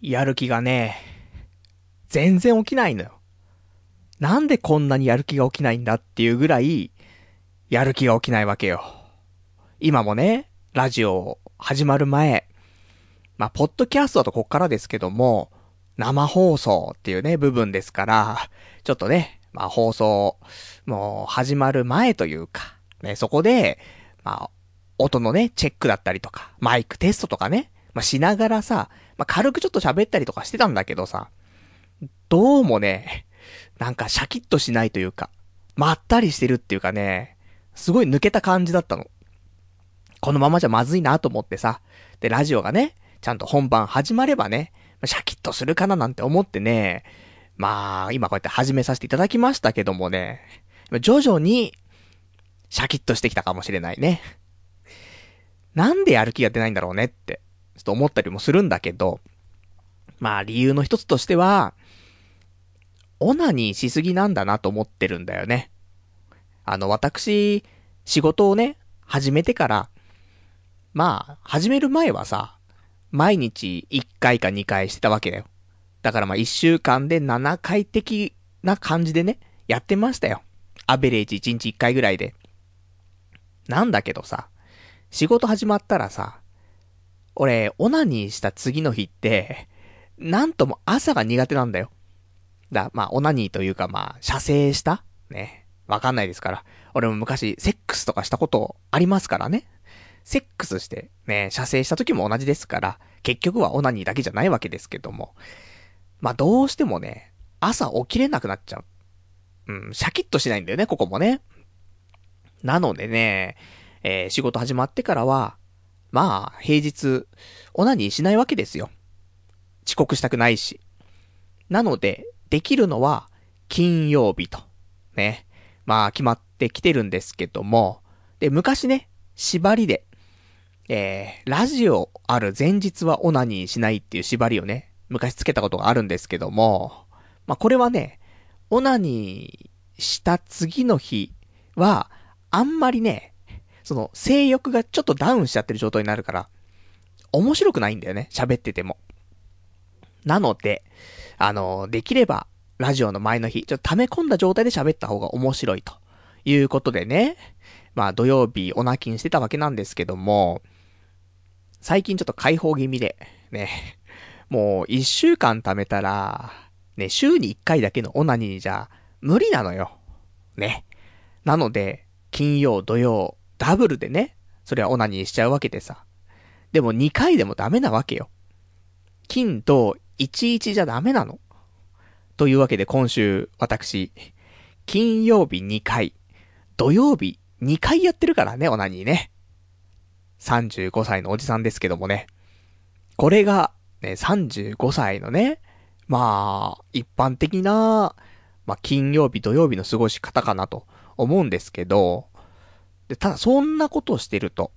やる気がね、全然起きないのよ。なんでこんなにやる気が起きないんだっていうぐらい、やる気が起きないわけよ。今もね、ラジオ始まる前、まあ、ポッドキャストだとこっからですけども、生放送っていうね、部分ですから、ちょっとね、まあ、放送、もう始まる前というか、ね、そこで、まあ、音のね、チェックだったりとか、マイクテストとかね、まあ、しながらさ、まあ、軽くちょっと喋ったりとかしてたんだけどさ、どうもね、なんかシャキッとしないというか、まったりしてるっていうかね、すごい抜けた感じだったの。このままじゃまずいなと思ってさ、で、ラジオがね、ちゃんと本番始まればね、シャキッとするかななんて思ってね、まあ、今こうやって始めさせていただきましたけどもね、徐々に、シャキッとしてきたかもしれないね。なんでやる気が出ないんだろうねって、ちょっと思ったりもするんだけど、まあ理由の一つとしては、オナニーしすぎなんだなと思ってるんだよね。あの、私、仕事をね、始めてから、まあ、始める前はさ、毎日1回か2回してたわけだよ。だからまあ1週間で7回的な感じでね、やってましたよ。アベレージ1日1回ぐらいで。なんだけどさ、仕事始まったらさ、俺、オナニーした次の日って、なんとも朝が苦手なんだよ。だ、まあ、オナニーというかまあ、射精した？ね。わかんないですから。俺も昔、セックスとかしたことありますからね。セックスして、ね、射精した時も同じですから、結局はオナニーだけじゃないわけですけども。まあ、どうしてもね、朝起きれなくなっちゃう。うん、シャキッとしないんだよね、ここもね。なのでね、えー、仕事始まってからは、まあ、平日、オナニーしないわけですよ。遅刻したくないし。なので、できるのは、金曜日と。ね。まあ、決まってきてるんですけども。で、昔ね、縛りで、えー、ラジオある前日はオナニーしないっていう縛りをね、昔つけたことがあるんですけども、まあ、これはね、オナニーした次の日は、あんまりね、その、性欲がちょっとダウンしちゃってる状態になるから、面白くないんだよね、喋ってても。なので、あの、できれば、ラジオの前の日、ちょっと溜め込んだ状態で喋った方が面白いということでね、まあ土曜日お泣きにしてたわけなんですけども、最近ちょっと解放気味で、ね、もう一週間貯めたら、ね、週に一回だけのオナニーじゃ、無理なのよ。ね。なので、金曜、土曜、ダブルでね、それはオナニーしちゃうわけでさ。でも二回でもダメなわけよ。金と11じゃダメなの。というわけで今週、私、金曜日2回、土曜日2回やってるからね、オナニーね。35歳のおじさんですけどもね。これが、ね、35歳のね、まあ、一般的な、まあ、金曜日、土曜日の過ごし方かなと思うんですけど、で、ただそんなことをしてると、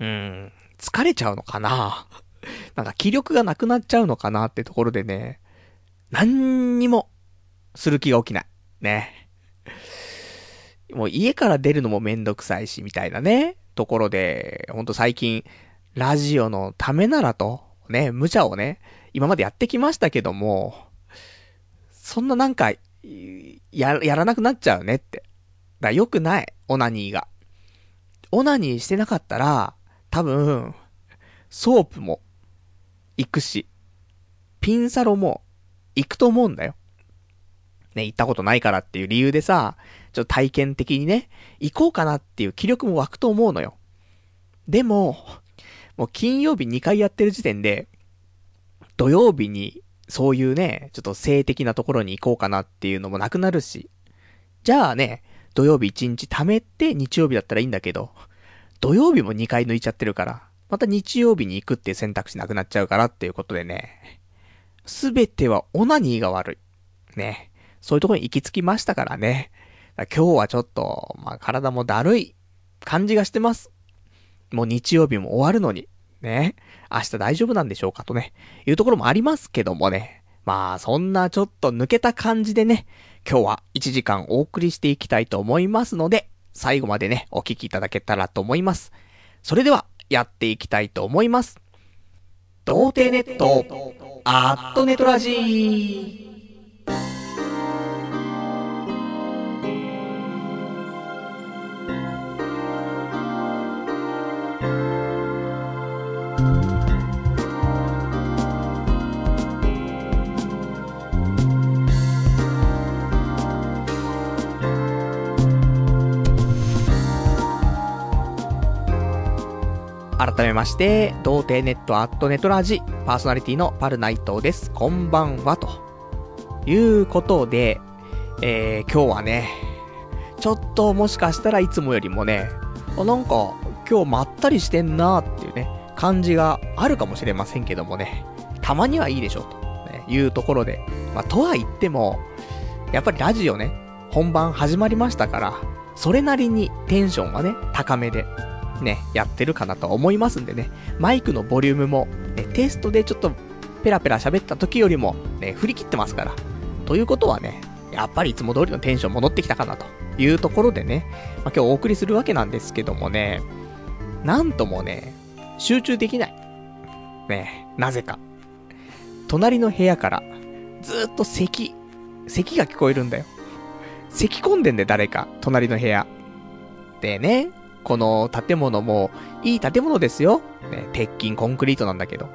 うーん、疲れちゃうのかな？なんか気力がなくなっちゃうのかなってところでね、何にも、する気が起きない。ね。もう家から出るのもめんどくさいし、みたいなね。ところで、ほんと最近、ラジオのためならと、ね、無茶をね、今までやってきましたけども、そんななんか、や、やらなくなっちゃうねって。だ良くない、オナニーが。オナニーしてなかったら、多分、ソープも、行くし、ピンサロも、行くと思うんだよ。ね、行ったことないからっていう理由でさ、ちょっと体験的にね、行こうかなっていう気力も湧くと思うのよ。でも、もう金曜日2回やってる時点で、土曜日にそういうね、ちょっと性的なところに行こうかなっていうのもなくなるし。じゃあね、土曜日1日貯めて日曜日だったらいいんだけど、土曜日も2回抜いちゃってるから、また日曜日に行くっていう選択肢なくなっちゃうからっていうことでね、すべてはオナニーが悪い。ね。そういうところに行き着きましたからね。今日はちょっと、まあ、体もだるい感じがしてます。もう日曜日も終わるのに、ね。明日大丈夫なんでしょうかとね、いうところもありますけどもね。まあ、そんなちょっと抜けた感じでね、今日は1時間お送りしていきたいと思いますので、最後までね、お聴きいただけたらと思います。それでは、やっていきたいと思います。童貞ネット、アットネトラジー。改めまして、童貞ネットアットネトラジ、パーソナリティのパルナイトです。こんばんは、と。いうことで、えー、今日はね、ちょっともしかしたらいつもよりもね、あなんか今日まったりしてんなーっていうね、感じがあるかもしれませんけどもね、たまにはいいでしょうと、いうところで、まあ、とは言っても、やっぱりラジオね、本番始まりましたから、それなりにテンションはね、高めで、ね、やってるかなと思いますんでね、マイクのボリュームも、ね、テストでちょっとペラペラ喋った時よりも、ね、振り切ってますから。ということはね、やっぱりいつも通りのテンション戻ってきたかなというところでね、まあ、今日お送りするわけなんですけどもね、なんともね、集中できない。ね、なぜか。隣の部屋から、ずっと咳、咳が聞こえるんだよ。咳込んでんで誰か、隣の部屋。でね、この建物も、いい建物ですよ。ね、鉄筋コンクリートなんだけど。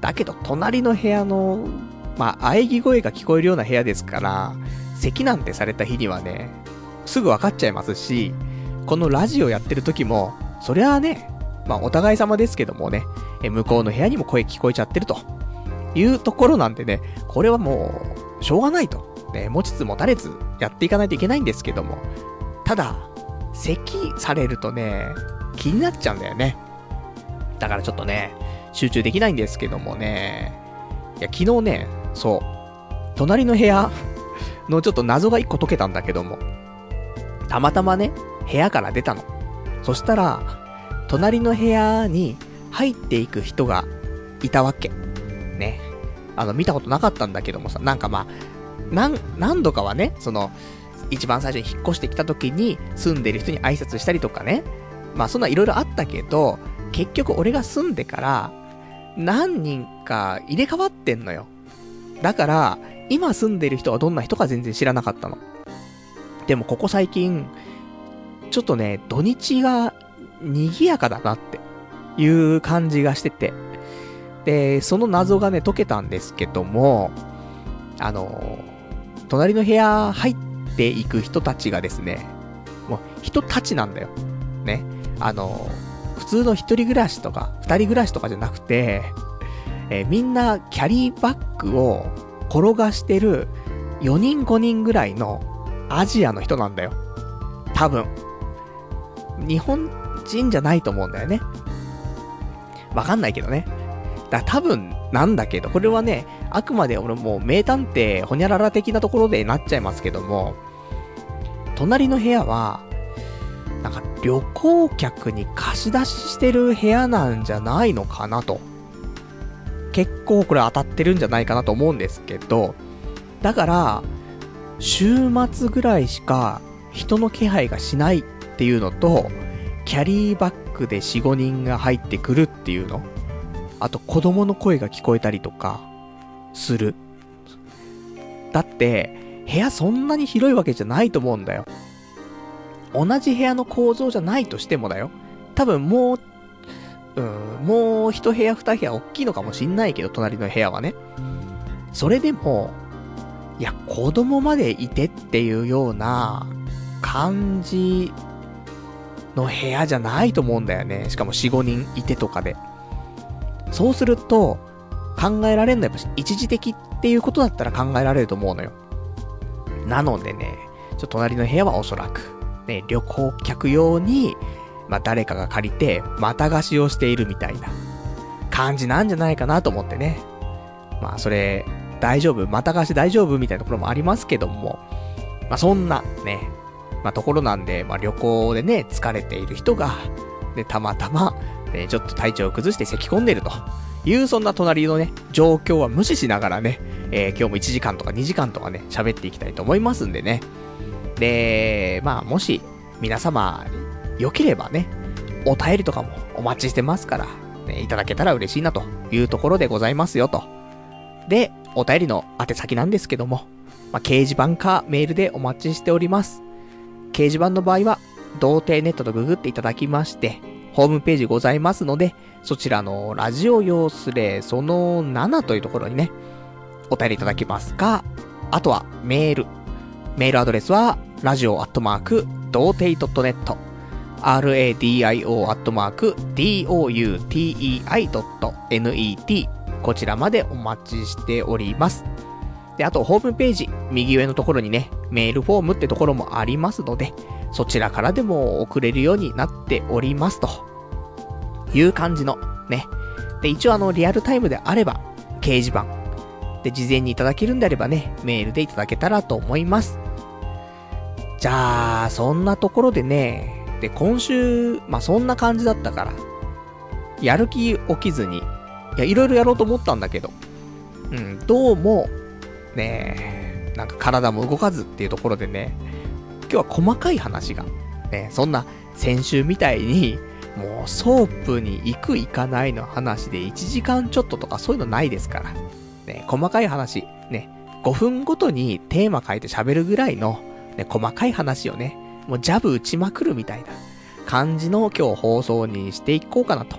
だけど、隣の部屋の、まあ、喘ぎ声が聞こえるような部屋ですから、咳なんてされた日にはね、すぐ分かっちゃいますし、このラジオやってる時も、そりゃあね、まあ、お互い様ですけどもね、え向こうの部屋にも声聞こえちゃってると。いうところなんでね、これはもう、しょうがないと。ね、持ちつ持たれつやっていかないといけないんですけども。ただ、咳されるとね、気になっちゃうんだよね。だからちょっとね、集中できないんですけどもね。いや、昨日ね、そう、隣の部屋 のちょっと謎が一個解けたんだけども、たまたまね、部屋から出たの。そしたら、隣の部屋に入っていく人がいたわけ。ね。あの、見たことなかったんだけどもさ、なんかまあ、なん、何度かはね、その、一番最初に引っ越してきた時に住んでる人に挨拶したりとかね。まあそんないろいろあったけど、結局俺が住んでから、何人か入れ替わってんのよ。だから、今住んでる人はどんな人か全然知らなかったの。でもここ最近、ちょっとね、土日が賑やかだなっていう感じがしてて。で、その謎がね、解けたんですけども、あの、隣の部屋入っていく人たちがですね、もう人たちなんだよ。ね。あの、普通の一人暮らしとか、二人暮らしとかじゃなくて、えーみんなキャリーバッグを転がしてる4人5人ぐらいのアジアの人なんだよ。多分。日本人じゃないと思うんだよね。わかんないけどね。だ多分なんだけど、これはね、あくまで俺もう名探偵ほにゃらら的なところでなっちゃいますけども、隣の部屋は、なんか旅行客に貸し出ししてる部屋なんじゃないのかなと。結構これ当たってるんじゃないかなと思うんですけど、だから、週末ぐらいしか人の気配がしないっていうのと、キャリーバッグで4、5人が入ってくるっていうの。あと子供の声が聞こえたりとか、する。だって、部屋そんなに広いわけじゃないと思うんだよ。同じ部屋の構造じゃないとしてもだよ。多分もう、うん、もう一部屋二部屋大きいのかもしんないけど、隣の部屋はね。それでも、いや、子供までいてっていうような感じの部屋じゃないと思うんだよね。しかも4、5人いてとかで。そうすると、考えられるのはやっぱ一時的っていうことだったら考えられると思うのよ。なのでね、ちょっと隣の部屋はおそらく、ね、旅行客用に、まあ誰かが借りて、また貸しをしているみたいな感じなんじゃないかなと思ってね。まあそれ、大丈夫また貸し大丈夫みたいなところもありますけども、まあそんなね、まあところなんで、まあ旅行でね、疲れている人が、で、たまたま、ね、ちょっと体調を崩して咳き込んでるという、そんな隣のね、状況は無視しながらね、えー今日も1時間とか2時間とかね、喋っていきたいと思いますんでね。で、まあ、もし、皆様、良ければね、お便りとかもお待ちしてますから、ね、いただけたら嬉しいなというところでございますよと。で、お便りの宛先なんですけども、まあ、掲示板かメールでお待ちしております。掲示板の場合は、童貞ネットとググっていただきまして、ホームページございますので、そちらのラジオ用スレその7というところにね、お便りいただけますか、あとはメール。メールアドレスは、ラジオアットマーク、童貞 .net、radio アットマーク、doutei.net、こちらまでお待ちしております。で、あと、ホームページ、右上のところにね、メールフォームってところもありますので、そちらからでも送れるようになっておりますと。いう感じの、ね。で、一応あの、リアルタイムであれば、掲示板。で、事前にいただけるんであればね、メールでいただけたらと思います。じゃあ、そんなところでね、で、今週、まあ、そんな感じだったから、やる気起きずに、いや、いろいろやろうと思ったんだけど、うん、どうも、ねなんか体も動かずっていうところでね、今日は細かい話が、ね、そんな先週みたいに、もうソープに行く行かないの話で1時間ちょっととかそういうのないですから。ね、細かい話、ね、5分ごとにテーマ書いて喋るぐらいの、ね、細かい話をね、もうジャブ打ちまくるみたいな感じの今日放送にしていこうかなと。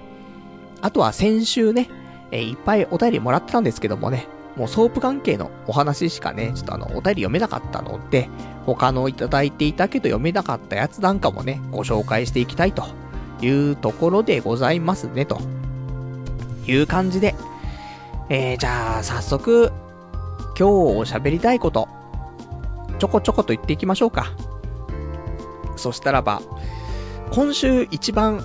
あとは先週ね、えいっぱいお便りもらってたんですけどもね、もうソープ関係のお話しかね、ちょっとあの、お便り読めなかったので、他のいただいていたけど読めなかったやつなんかもね、ご紹介していきたいというところでございますね、という感じで、えー、じゃあ、早速、今日お喋りたいこと、ちょこちょこと言っていきましょうか。そしたらば、今週一番、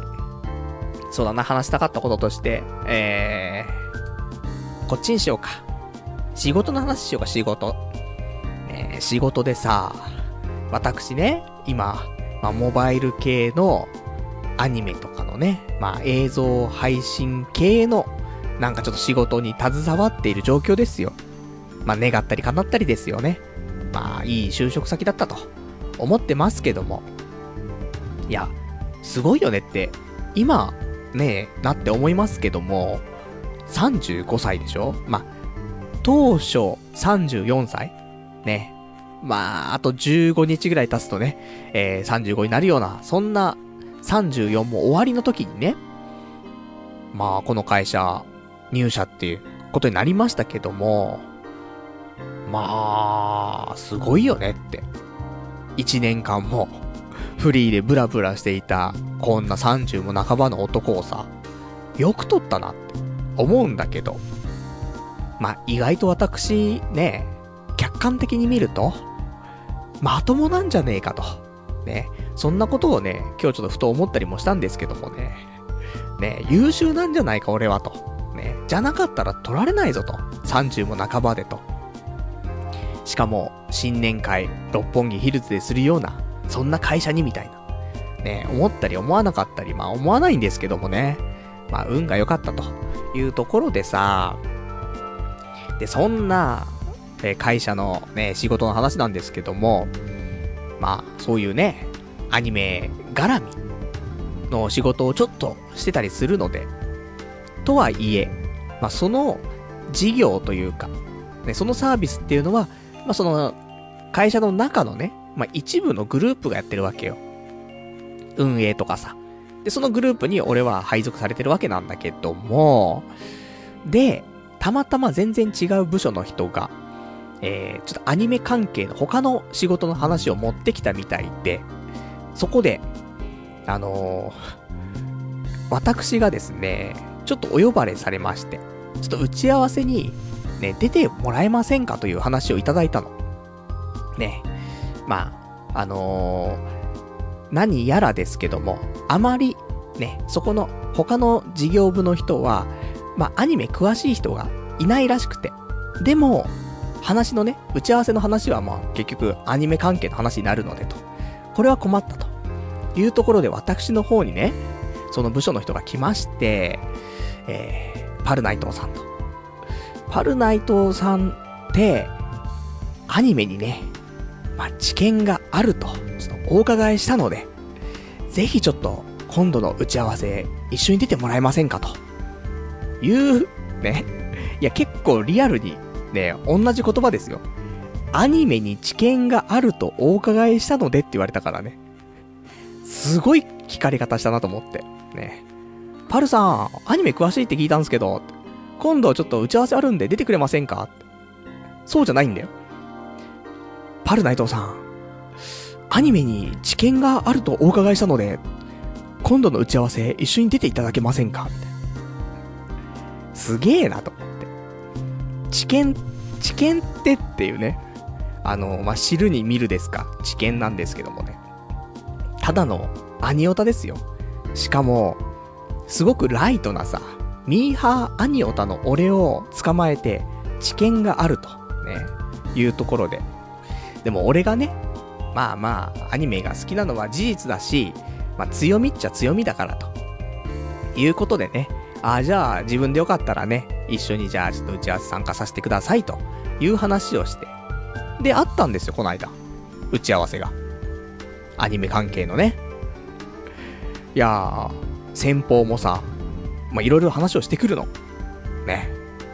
そうだな、話したかったこととして、えー、こっちにしようか。仕事の話しようか、仕事。えー、仕事でさ、私ね、今、まあ、モバイル系のアニメとかのね、まあ、映像配信系の、なんかちょっと仕事に携わっている状況ですよ。まあ、願ったり叶ったりですよね。まあ、いい就職先だったと思ってますけども。いや、すごいよねって、今、ねえ、なって思いますけども、35歳でしょ？まあ、当初34歳？ね。まあ、あと15日ぐらい経つとね、えー、35になるような、そんな34も終わりの時にね、まあ、この会社、入社っていうことになりましたけども、まあ、すごいよねって。1年間も、フリーでブラブラしていた、こんな30も半ばの男をさ、よく取ったなって思うんだけど、まあ、意外と私、ね、客観的に見ると、まともなんじゃねえかと。ね。そんなことをね、今日ちょっとふと思ったりもしたんですけどもね。ね、優秀なんじゃないか俺はと。ね。じゃなかったら取られないぞと。30も半ばでと。しかも、新年会、六本木ヒルズでするような、そんな会社にみたいな。ね、思ったり思わなかったり、まあ思わないんですけどもね。まあ運が良かったというところでさ、で、そんな、え会社のね、仕事の話なんですけども、まあ、そういうね、アニメ絡みの仕事をちょっとしてたりするので、とはいえ、まあ、その事業というか、ね、そのサービスっていうのは、まあ、その、会社の中のね、まあ、一部のグループがやってるわけよ。運営とかさ。で、そのグループに俺は配属されてるわけなんだけども、で、たまたま全然違う部署の人が、えー、ちょっとアニメ関係の他の仕事の話を持ってきたみたいで、そこで、あのー、私がですね、ちょっとお呼ばれされまして、ちょっと打ち合わせに、ね、出てもらえませんかという話をいただいたの。ね。まあ、あのー、何やらですけども、あまり、ね、そこの他の事業部の人は、まあ、アニメ詳しい人がいないらしくて。でも、話のね、打ち合わせの話はまあ、結局、アニメ関係の話になるのでと。これは困ったと。いうところで私の方にね、その部署の人が来まして、えー、パルナイトーさんと。パルナイトーさんって、アニメにね、まあ、知見があると、ちょっとお伺いしたので、ぜひちょっと、今度の打ち合わせ、一緒に出てもらえませんかと。言う、ね。いや、結構リアルに、ね、同じ言葉ですよ。アニメに知見があるとお伺いしたのでって言われたからね。すごい聞かれ方したなと思って。ね。パルさん、アニメ詳しいって聞いたんですけど、今度ちょっと打ち合わせあるんで出てくれませんか？そうじゃないんだよ。パル内藤さん、アニメに知見があるとお伺いしたので、今度の打ち合わせ一緒に出ていただけませんか？みたいな。すげえなと思って。知見、知見ってっていうね。あの、まあ、知るに見るですか。知見なんですけどもね。ただのアニオタですよ。しかも、すごくライトなさ、ミーハーアニオタの俺を捕まえて、知見があると、ね、いうところで。でも俺がね、まあまあ、アニメが好きなのは事実だし、まあ強みっちゃ強みだからと。いうことでね、ああ、じゃあ自分でよかったらね、一緒にじゃあちょっと打ち合わせ参加させてくださいという話をして。で、あったんですよ、この間。打ち合わせが。アニメ関係のね。いやー、先方もさ、まあ、いろいろ話をしてくるの。ね。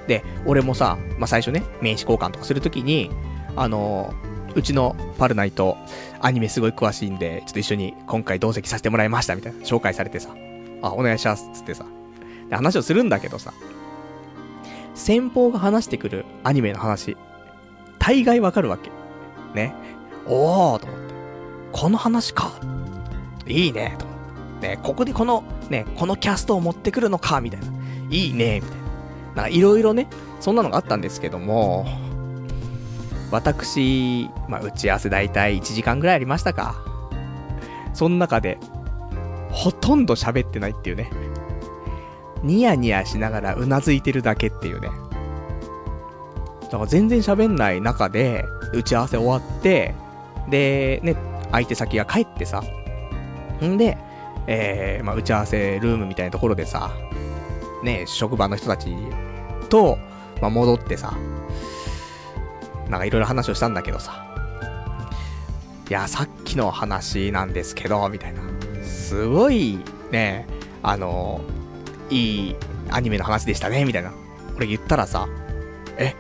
で、俺もさ、まあ、最初ね、名刺交換とかするときに、あのー、うちのパルナイト、アニメすごい詳しいんで、ちょっと一緒に今回同席させてもらいました、みたいな、紹介されてさ、あ、お願いします、つってさ、で、話をするんだけどさ、先方が話してくるアニメの話、大概わかるわけ。ね。おーと思って。この話か。いいね、と。ね、ここでこの、ね、このキャストを持ってくるのか、みたいな。いいね、みたいな。なんかいろいろね、そんなのがあったんですけども、私、まあ、打ち合わせ大体1時間ぐらいありましたか。その中で、ほとんど喋ってないっていうね。ニヤニヤしながらうなずいてるだけっていうね。だから全然喋んない中で、打ち合わせ終わって、で、ね、相手先が帰ってさ。んで、えー、まあ、打ち合わせルームみたいなところでさ、ね、職場の人たちと、まあ、戻ってさ、なんかいろいろ話をしたんだけどさ、いや、さっきの話なんですけど、みたいな。すごい、ね、あの、いいアニメの話でしたね、みたいな。俺言ったらさ、え、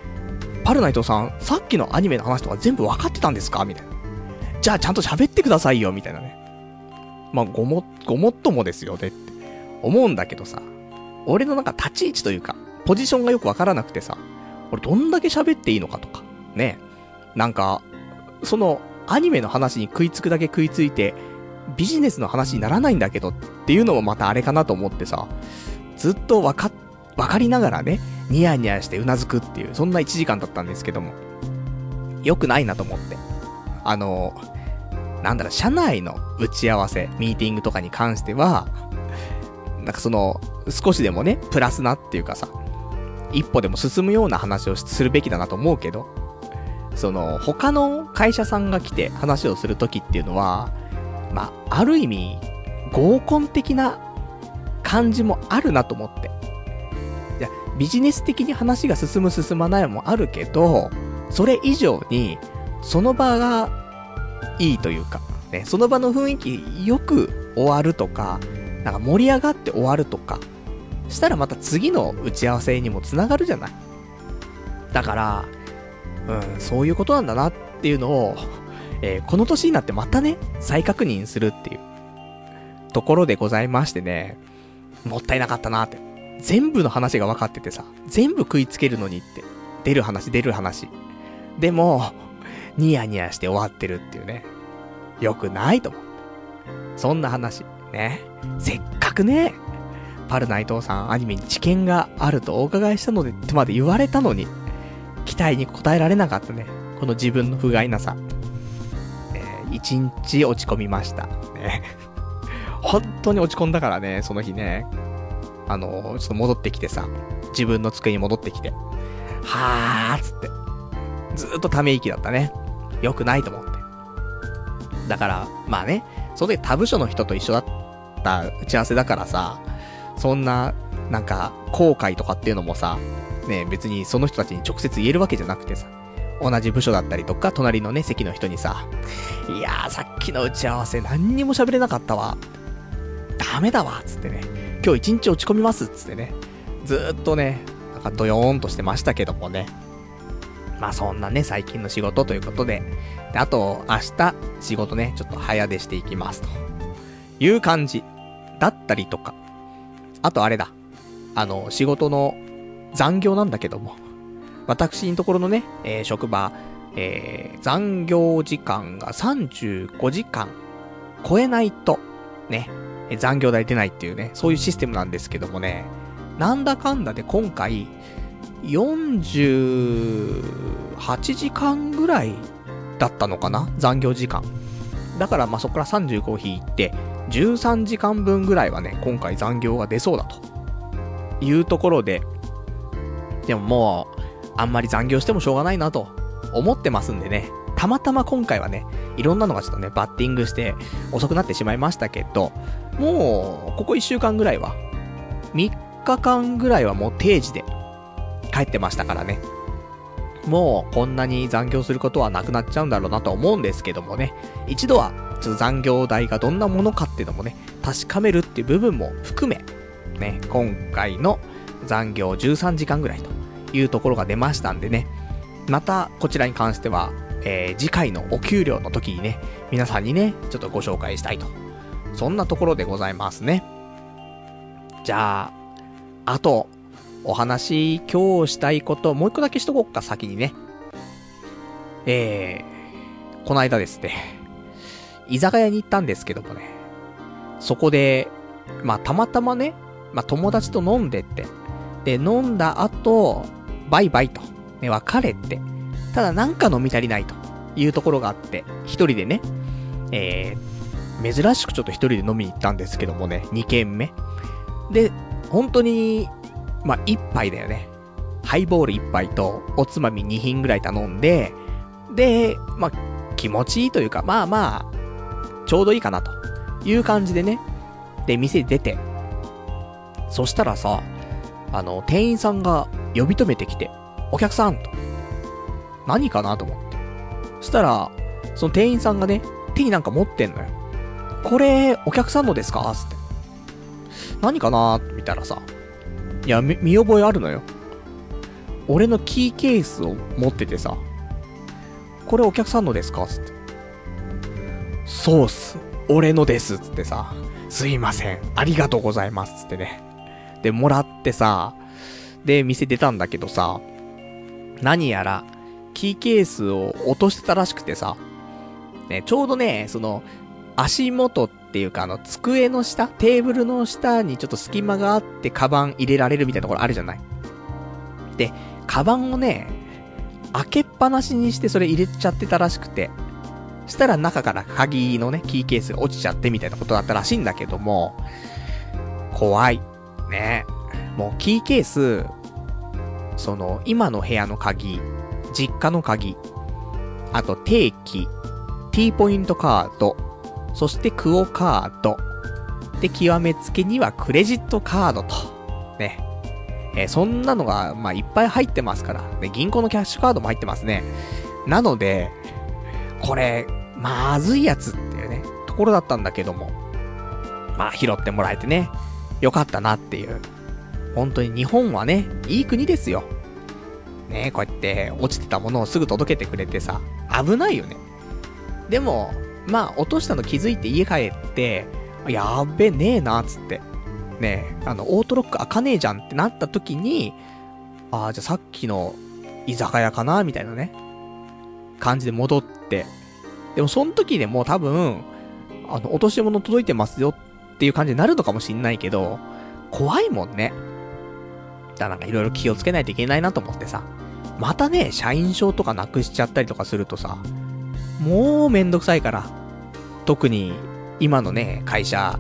パルナイトさん、さっきのアニメの話とか全部分かってたんですか？みたいな。じゃあちゃんと喋ってくださいよ、みたいなね。まあ、ごも、ごもっともですよねって思うんだけどさ、俺のなんか立ち位置というか、ポジションがよくわからなくてさ、俺どんだけ喋っていいのかとか、ね。なんか、その、アニメの話に食いつくだけ食いついて、ビジネスの話にならないんだけどっていうのもまたあれかなと思ってさ、ずっとわか、わかりながらね、ニヤニヤしてうなずくっていう、そんな1時間だったんですけども、良くないなと思って。あの、なんだろ、社内の打ち合わせ、ミーティングとかに関しては、なんかその、少しでもね、プラスなっていうかさ、一歩でも進むような話をするべきだなと思うけど、その、他の会社さんが来て話をするときっていうのは、まあ、ある意味、合コン的な感じもあるなと思って。いや、ビジネス的に話が進む進まないもあるけど、それ以上に、その場がいいというか、ね、その場の雰囲気よく終わるとか、なんか盛り上がって終わるとか、したらまた次の打ち合わせにもつながるじゃない？だから、うん、そういうことなんだなっていうのを、えー、この年になってまたね、再確認するっていうところでございましてね、もったいなかったなって。全部の話が分かっててさ、全部食いつけるのにって。出る話、出る話。でも、ニヤニヤして終わってるっていうね。よくないと思う。そんな話。ね。せっかくね、パル内藤さんアニメに知見があるとお伺いしたのでってまで言われたのに、期待に応えられなかったね。この自分の不甲斐なさ。えー、一日落ち込みました。ね。本当に落ち込んだからね、その日ね。あの、ちょっと戻ってきてさ、自分の机に戻ってきて、はーっつって、ずーっとため息だったね。良くないと思って。だから、まあね、その時他部署の人と一緒だった打ち合わせだからさ、そんな、なんか、後悔とかっていうのもさ、ね、別にその人たちに直接言えるわけじゃなくてさ、同じ部署だったりとか、隣のね、席の人にさ、いやー、さっきの打ち合わせ何にも喋れなかったわ。ダメだわ、つってね。今日一日落ち込みます、つってね。ずーっとね、なんかドヨーンとしてましたけどもね。まあそんなね、最近の仕事ということで。で、あと、明日、仕事ね、ちょっと早出していきますと。いう感じ。だったりとか。あとあれだ。あの、仕事の残業なんだけども。私のところのね、えー、職場、えー、残業時間が35時間超えないと、ね、残業代出ないっていうね、そういうシステムなんですけどもね、なんだかんだで今回、48時間ぐらいだったのかな？残業時間。だからまあそこから35引いて、13時間分ぐらいはね、今回残業が出そうだと。いうところで、でももう、あんまり残業してもしょうがないなと思ってますんでね。たまたま今回はね、いろんなのがちょっとね、バッティングして遅くなってしまいましたけど、もう、ここ1週間ぐらいは、3日間ぐらいはもう定時で帰ってましたからね。もう、こんなに残業することはなくなっちゃうんだろうなと思うんですけどもね、一度は、ちょっと残業代がどんなものかっていうのもね、確かめるっていう部分も含め、ね、今回の残業13時間ぐらいというところが出ましたんでね、また、こちらに関しては、えー、次回のお給料の時にね、皆さんにね、ちょっとご紹介したいと。そんなところでございますね。じゃあ、あと、お話、今日したいこと、もう一個だけしとこっか、先にね。えー、この間ですね、居酒屋に行ったんですけどもね、そこで、まあ、たまたまね、まあ、友達と飲んでって、で、飲んだ後、バイバイと。ね、別れて、ただなんか飲み足りないというところがあって、一人でね、えー、珍しくちょっと一人で飲みに行ったんですけどもね、二軒目。で、本当に、まあ、一杯だよね。ハイボール一杯と、おつまみ二品ぐらい頼んで、で、まあ、気持ちいいというか、まあまあ、ちょうどいいかなという感じでね、で、店出て、そしたらさ、あの、店員さんが呼び止めてきて、お客さんと。何かなと思って。そしたら、その店員さんがね、手になんか持ってんのよ。これ、お客さんのですか？つって。何かな？って見たらさ、いや、見、見覚えあるのよ。俺のキーケースを持っててさ、これお客さんのですか？つって。そうっす。俺のです。つってさ、すいません。ありがとうございます。つってね。で、もらってさ、で、店出たんだけどさ、何やら、キーケースを落としてたらしくてさ、ね、ちょうどね、その、足元っていうかあの、机の下テーブルの下にちょっと隙間があって、カバン入れられるみたいなところあるじゃない？で、カバンをね、開けっぱなしにしてそれ入れちゃってたらしくて、したら中から鍵のね、キーケースが落ちちゃってみたいなことだったらしいんだけども、怖い。ね。もうキーケース、その、今の部屋の鍵、実家の鍵、あと定期、T ポイントカード、そしてクオカード、で、極めつけにはクレジットカードと、ね。えー、そんなのが、まあ、いっぱい入ってますから、ね、銀行のキャッシュカードも入ってますね。なので、これ、まずいやつっていうね、ところだったんだけども、まあ、拾ってもらえてね、よかったなっていう。本当に日本はね、いい国ですよ。ねこうやって落ちてたものをすぐ届けてくれてさ、危ないよね。でも、まあ、落としたの気づいて家帰って、やっべねえな、つって。ねあの、オートロック開かねえじゃんってなった時に、ああ、じゃあさっきの居酒屋かな、みたいなね、感じで戻って、でもその時でも多分、あの、落とし物届いてますよっていう感じになるのかもしんないけど、怖いもんね。だなんかいろいろ気をつけないといけないなと思ってさ。またね、社員証とかなくしちゃったりとかするとさ、もうめんどくさいから。特に、今のね、会社、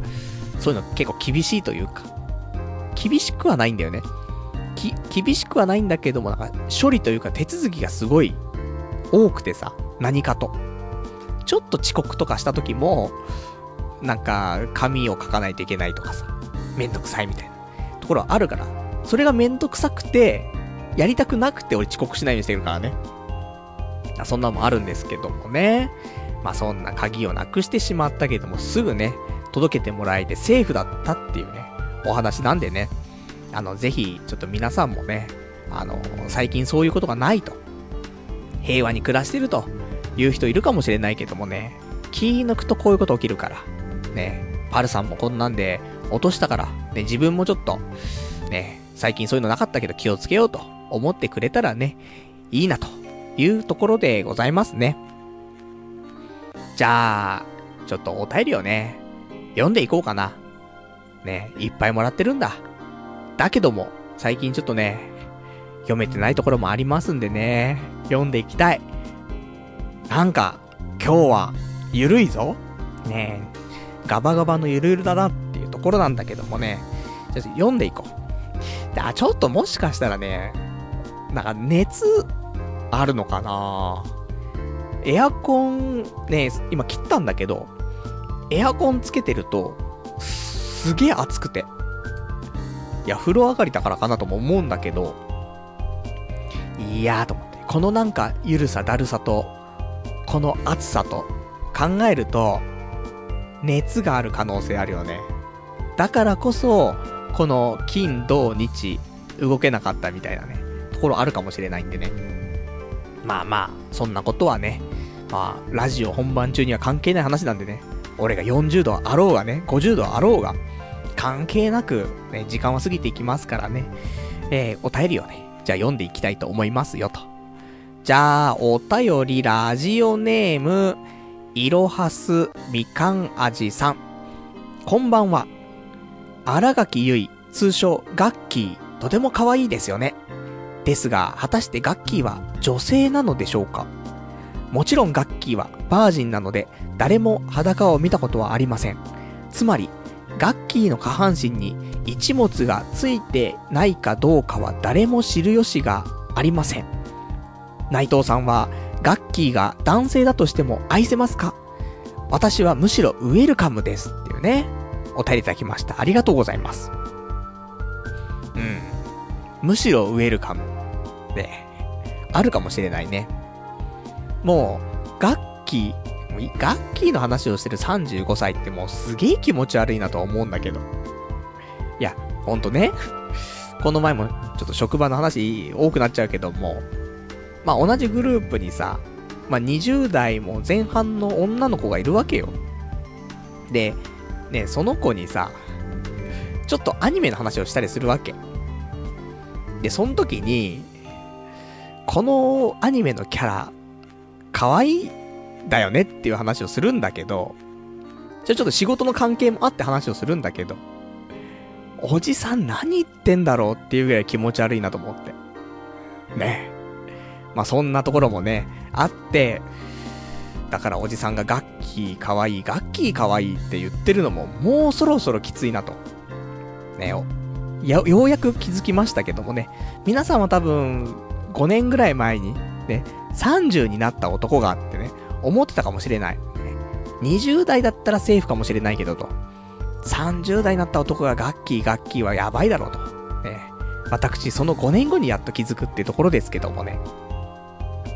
そういうの結構厳しいというか、厳しくはないんだよね。き、厳しくはないんだけども、なんか、処理というか手続きがすごい多くてさ、何かと。ちょっと遅刻とかした時も、なんか、紙を書かないといけないとかさ、めんどくさいみたいなところはあるから、それがめんどくさくて、やりたくなくて俺遅刻しないようにしてるからね。そんなのもあるんですけどもね。まあそんな鍵をなくしてしまったけども、すぐね、届けてもらえてセーフだったっていうね、お話なんでね。あの、ぜひ、ちょっと皆さんもね、あの、最近そういうことがないと、平和に暮らしてるという人いるかもしれないけどもね、気抜くとこういうこと起きるから、ね、パルさんもこんなんで落としたから、ね、自分もちょっと、ね、最近そういうのなかったけど気をつけようと思ってくれたらね、いいなというところでございますね。じゃあ、ちょっとお便りをね、読んでいこうかな。ね、いっぱいもらってるんだ。だけども、最近ちょっとね、読めてないところもありますんでね、読んでいきたい。なんか、今日は、ゆるいぞ。ねガバガバのゆるゆるだなっていうところなんだけどもね、じゃあ読んでいこう。あ、ちょっともしかしたらね、なんか熱、あるのかなエアコン、ね、今切ったんだけど、エアコンつけてると、すげえ暑くて。いや、風呂上がりだからかなとも思うんだけど、いやーと思って、このなんか、ゆるさ、だるさと、この暑さと、考えると、熱がある可能性あるよね。だからこそ、この金、土、日、動けなかったみたいなね、ところあるかもしれないんでね。まあまあ、そんなことはね、まあ、ラジオ本番中には関係ない話なんでね、俺が40度あろうがね、50度あろうが、関係なく、ね、時間は過ぎていきますからね、えー、お便りをね、じゃあ読んでいきたいと思いますよと。じゃあ、お便りラジオネーム、いろはすみかん味さん。こんばんは。荒垣結衣、通称ガッキー、とても可愛いですよね。ですが、果たしてガッキーは女性なのでしょうか？もちろんガッキーはバージンなので、誰も裸を見たことはありません。つまり、ガッキーの下半身に一物がついてないかどうかは誰も知る由がありません。内藤さんは、ガッキーが男性だとしても愛せますか？私はむしろウェルカムですっていうね、お便りいただきました。ありがとうございます。うん。むしろウェルカム。ね。あるかもしれないね。もう、ガッキー、ガッキーの話をしてる35歳ってもうすげえ気持ち悪いなと思うんだけど。いや、ほんとね。この前もちょっと職場の話多くなっちゃうけども、まあ同じグループにさ、まあ20代も前半の女の子がいるわけよ。で、ね、その子にさ、ちょっとアニメの話をしたりするわけ。で、その時に、このアニメのキャラ、可愛いだよねっていう話をするんだけど、じゃあちょっと仕事の関係もあって話をするんだけど、おじさん何言ってんだろうっていうぐらい気持ち悪いなと思って。ねまあそんなところもね、あって、だからおじさんがガッキー可愛い、ガッキー可愛いって言ってるのももうそろそろきついなと。ねよ。ようやく気づきましたけどもね。皆さんは多分、5年ぐらい前に、ね、30になった男がってね、思ってたかもしれない。ね、20代だったらセーフかもしれないけどと。30代になった男がガッキーガッキーはやばいだろうと。ね、私、その5年後にやっと気づくってところですけどもね。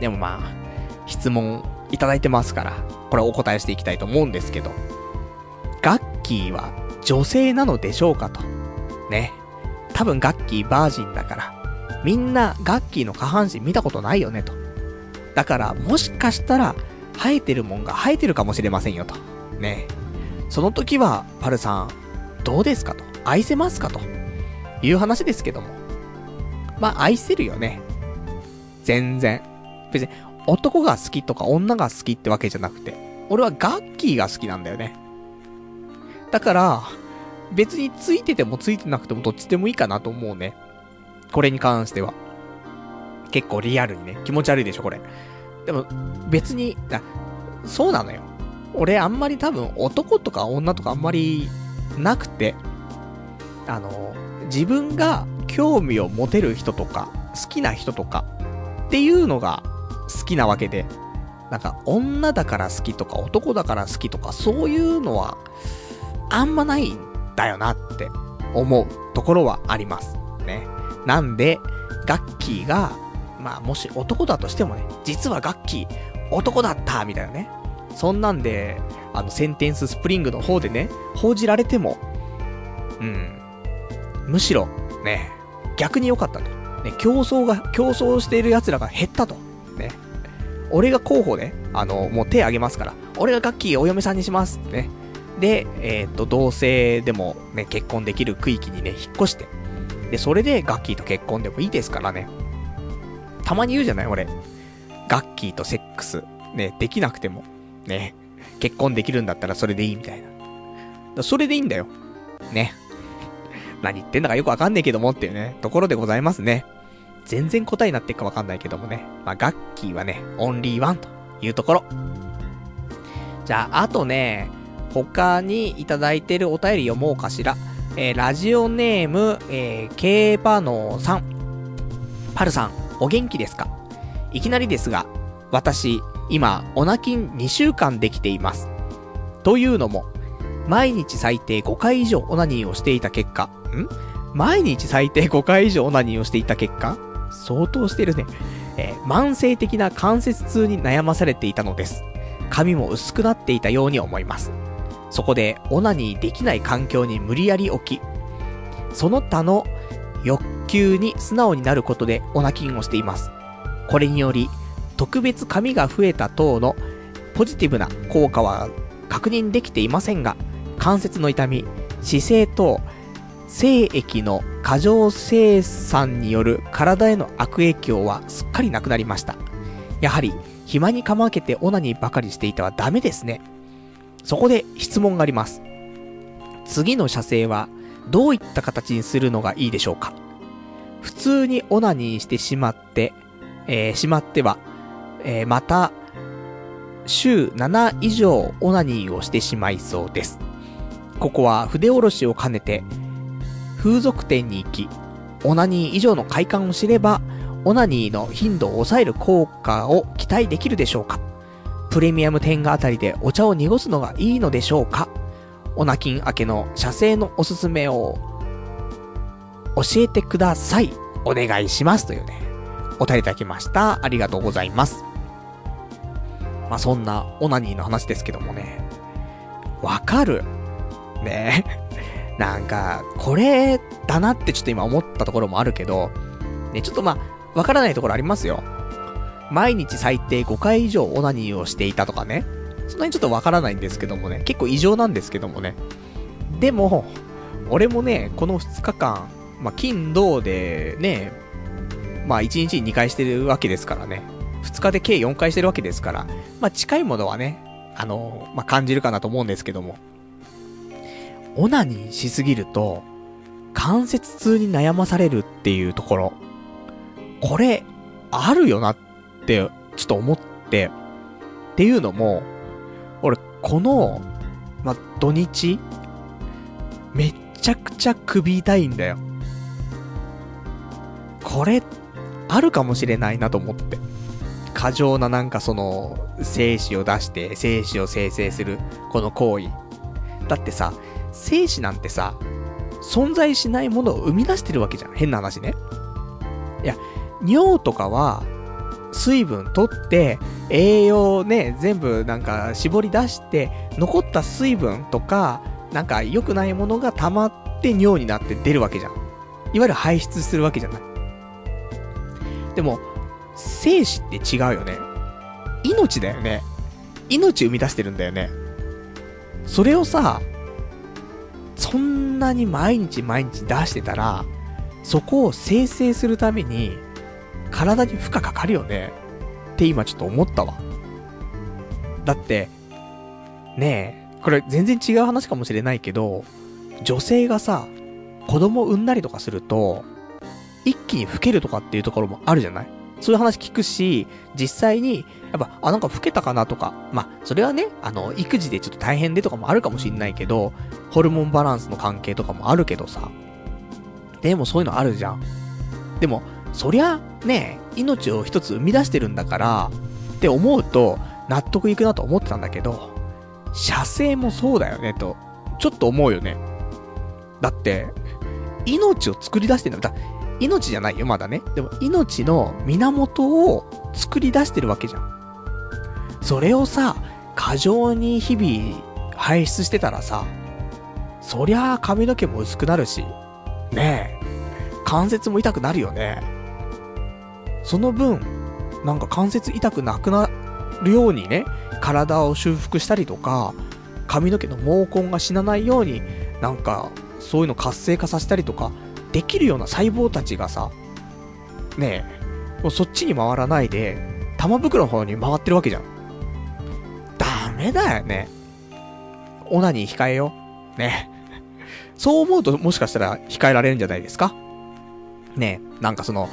でもまあ、質問いただいてますから、これお答えしていきたいと思うんですけど。ガッキーは女性なのでしょうかと。ね。多分ガッキーバージンだから、みんなガッキーの下半身見たことないよねと。だから、もしかしたら、生えてるもんが生えてるかもしれませんよと。ね。その時は、パルさん、どうですかと。愛せますかと。いう話ですけども。まあ、愛せるよね。全然。別に、男が好きとか女が好きってわけじゃなくて、俺はガッキーが好きなんだよね。だから、別についててもついてなくてもどっちでもいいかなと思うね。これに関しては。結構リアルにね、気持ち悪いでしょ、これ。でも、別に、あ、そうなのよ。俺あんまり多分男とか女とかあんまりなくて、あの、自分が興味を持てる人とか、好きな人とか、っていうのが好きなわけで、なんか女だから好きとか男だから好きとかそういうのはあんまないんだよなって思うところはあります。ね。なんで、ガッキーが、まあもし男だとしてもね、実はガッキー男だったみたいなね。そんなんで、あの、センテンススプリングの方でね、報じられても、うん。むしろ、ね、逆に良かったと。ね、競争が、競争している奴らが減ったと。ね。俺が候補で、あの、もう手挙げますから、俺がガッキーお嫁さんにします。ね。で、えっ、と、同性でもね、結婚できる区域にね、引っ越して。で、それでガッキーと結婚でもいいですからね。たまに言うじゃない？俺。ガッキーとセックス。ね、できなくても。ね。結婚できるんだったらそれでいいみたいな。それでいいんだよ。ね。何言ってんだかよくわかんねえけどもっていうね、ところでございますね。全然答えになっていくかわかんないけどもね。まあ、ガッキーはね、オンリーワンというところ。じゃあ、あとね、他にいただいてるお便り読もうかしら。えー、ラジオネーム、えー、ケーパノーさん。パルさん、お元気ですか？いきなりですが、私、今、オナキン2週間できています。というのも、毎日最低5回以上オナニーをしていた結果、ん？毎日最低5回以上オナニーをしていた結果相当してるね。えー、慢性的な関節痛に悩まされていたのです。髪も薄くなっていたように思います。そこで、オナニーできない環境に無理やり置き、その他の欲求に素直になることでオナキンをしています。これにより、特別髪が増えた等のポジティブな効果は確認できていませんが、関節の痛み、姿勢等、精液の過剰生産による体への悪影響はすっかりなくなりました。やはり、暇にかまけてオナニーばかりしていてはダメですね。そこで質問があります。次の射精はどういった形にするのがいいでしょうか？普通にオナニーしてしまって、えー、しまっては、えー、また、週7以上オナニーをしてしまいそうです。ここは筆下ろしを兼ねて、風俗店に行き、オナニー以上の快感を知れば、オナニーの頻度を抑える効果を期待できるでしょうか？プレミアム天下あたりでお茶を濁すのがいいのでしょうか？オナキン明けの射精のおすすめを教えてください。お願いします。というね、お便りいただきました。ありがとうございます。まあ、そんなオナニーの話ですけどもね、わかるね なんか、これだなってちょっと今思ったところもあるけど、ね、ちょっとまあ、わからないところありますよ。毎日最低5回以上オナニーをしていたとかね。そんなにちょっとわからないんですけどもね。結構異常なんですけどもね。でも、俺もね、この2日間、まあ、金、土でね、まあ、1日に2回してるわけですからね。2日で計4回してるわけですから、まあ、近いものはね、あの、まあ、感じるかなと思うんですけども。オナニーしすぎると、関節痛に悩まされるっていうところ。これ、あるよなっ、ってちょっと思って、っていうのも、俺、この、ま土日、めっちゃくちゃ首痛いんだよ。これ、あるかもしれないなと思って。過剰ななんかその、精子を出して、精子を生成する、この行為。だってさ、精子なんてさ、存在しないものを生み出してるわけじゃん。変な話ね。いや、尿とかは、水分取って、栄養をね、全部なんか絞り出して、残った水分とか、なんか良くないものが溜まって尿になって出るわけじゃん。いわゆる排出するわけじゃない。でも、精子って違うよね。命だよね。命生み出してるんだよね。それをさ、そんなに毎日毎日出してたら、そこを生成するために、体に負荷かかるよね。って今ちょっと思ったわ。だって、ねえ、これ全然違う話かもしれないけど、女性がさ、子供産んだりとかすると、一気に老けるとかっていうところもあるじゃない？そういう話聞くし、実際に、やっぱ、あ、なんか老けたかなとか、まあ、それはね、あの、育児でちょっと大変でとかもあるかもしんないけど、ホルモンバランスの関係とかもあるけどさ。でもそういうのあるじゃん。でも、そりゃ、ね、命を一つ生み出してるんだから、って思うと、納得いくなと思ってたんだけど、射精もそうだよね、と、ちょっと思うよね。だって、命を作り出してるんだ。だ命じゃないよ、まだね。でも、命の源を作り出してるわけじゃん。それをさ、過剰に日々排出してたらさ、そりゃ髪の毛も薄くなるし、ねえ。関節も痛くなるよね。その分、なんか関節痛くなくなるようにね、体を修復したりとか、髪の毛の毛根が死なないように、なんか、そういうの活性化させたりとか、できるような細胞たちがさ、ねえ、もうそっちに回らないで、玉袋の方に回ってるわけじゃん。ダメだよね。オナニー控えよう。ね。そう思うともしかしたら控えられるんじゃないですかねえなんかその、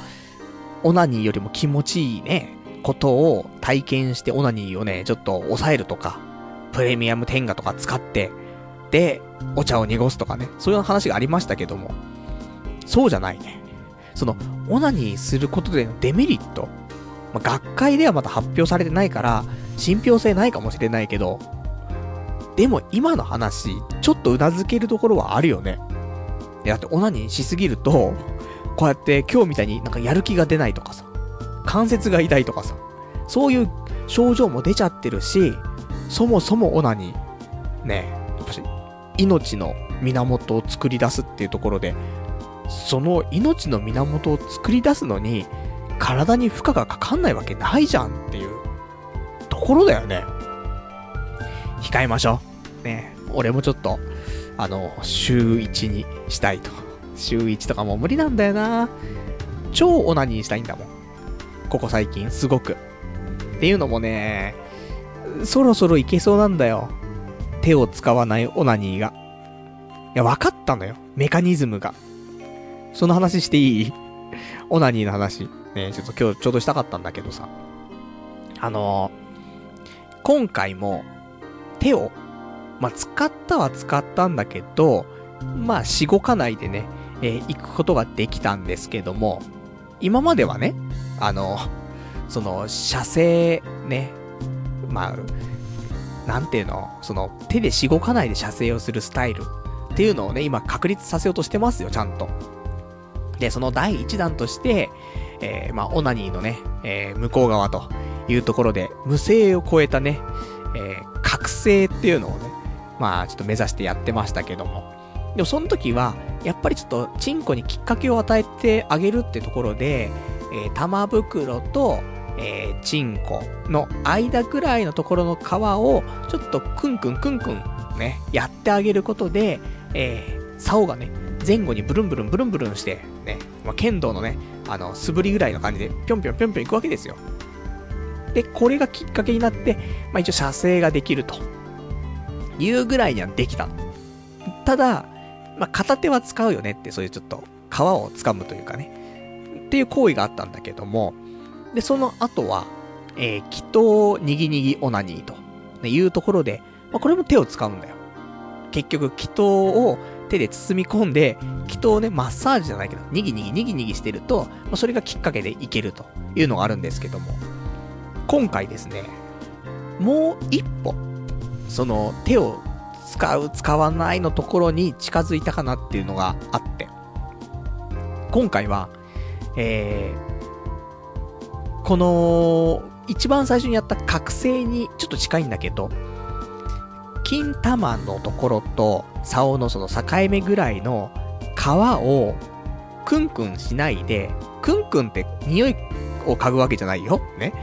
オナニーよりも気持ちいいね、ことを体験してオナニーをね、ちょっと抑えるとか、プレミアム天下とか使って、で、お茶を濁すとかね、そういう話がありましたけども、そうじゃないね。その、オナニーすることでのデメリット。まあ、学会ではまだ発表されてないから、信憑性ないかもしれないけど、でも今の話、ちょっと頷けるところはあるよね。だってオナニーしすぎると、こうやって今日みたいになんかやる気が出ないとかさ、関節が痛いとかさ、そういう症状も出ちゃってるし、そもそもオナニー、ね、やっぱし、命の源を作り出すっていうところで、その命の源を作り出すのに、体に負荷がかかんないわけないじゃんっていうところだよね。控えましょう。ね。俺もちょっと、あの、週1にしたいと。週1とかもう無理なんだよな。超オナニーしたいんだもん。ここ最近、すごく。っていうのもね、そろそろいけそうなんだよ。手を使わないオナニーが。いや、分かったのよ。メカニズムが。その話していい？オナニーの話。ね、ちょっと今日ちょうどしたかったんだけどさ。あのー、今回も、手を、まあ、使ったは使ったんだけど、まあ、しごかないでね、えー、行くことができたんですけども、今まではね、あの、その、射精、ね、まあ、なんていうの、その、手でしごかないで射精をするスタイルっていうのをね、今確立させようとしてますよ、ちゃんと。で、その第一弾として、えー、まあ、オナニーのね、えー、向こう側というところで、無声を超えたね、えー、覚醒っていうのをね、まあ、ちょっと目指してやってましたけども。でも、その時は、やっぱりちょっと、チンコにきっかけを与えてあげるってところで、えー、玉袋と、えー、チンコの間ぐらいのところの皮を、ちょっとクンクンクンクンね、やってあげることで、えー、竿がね、前後にブルンブルンブルンブルンして、ね、まあ、剣道のね、あの、素振りぐらいの感じで、ぴょんぴょんぴょんぴょん行くわけですよ。で、これがきっかけになって、まあ一応射精ができると。いうぐらいにはできた。ただ、まあ片手は使うよねって、そういうちょっと、皮を掴むというかね。っていう行為があったんだけども、で、その後は、えー、祈祷にぎにぎオナニーと、ね、いうところで、まあこれも手を使うんだよ。結局、祈祷を手で包み込んで、祈祷をね、マッサージじゃないけど、にぎにぎにぎにぎしてると、まあ、それがきっかけでいけるというのがあるんですけども、今回ですね、もう一歩、その手を使う、使わないのところに近づいたかなっていうのがあって、今回は、えー、この、一番最初にやった覚醒にちょっと近いんだけど、金玉のところと、竿のその境目ぐらいの皮を、クンクンしないで、クンクンって匂いを嗅ぐわけじゃないよ。ね。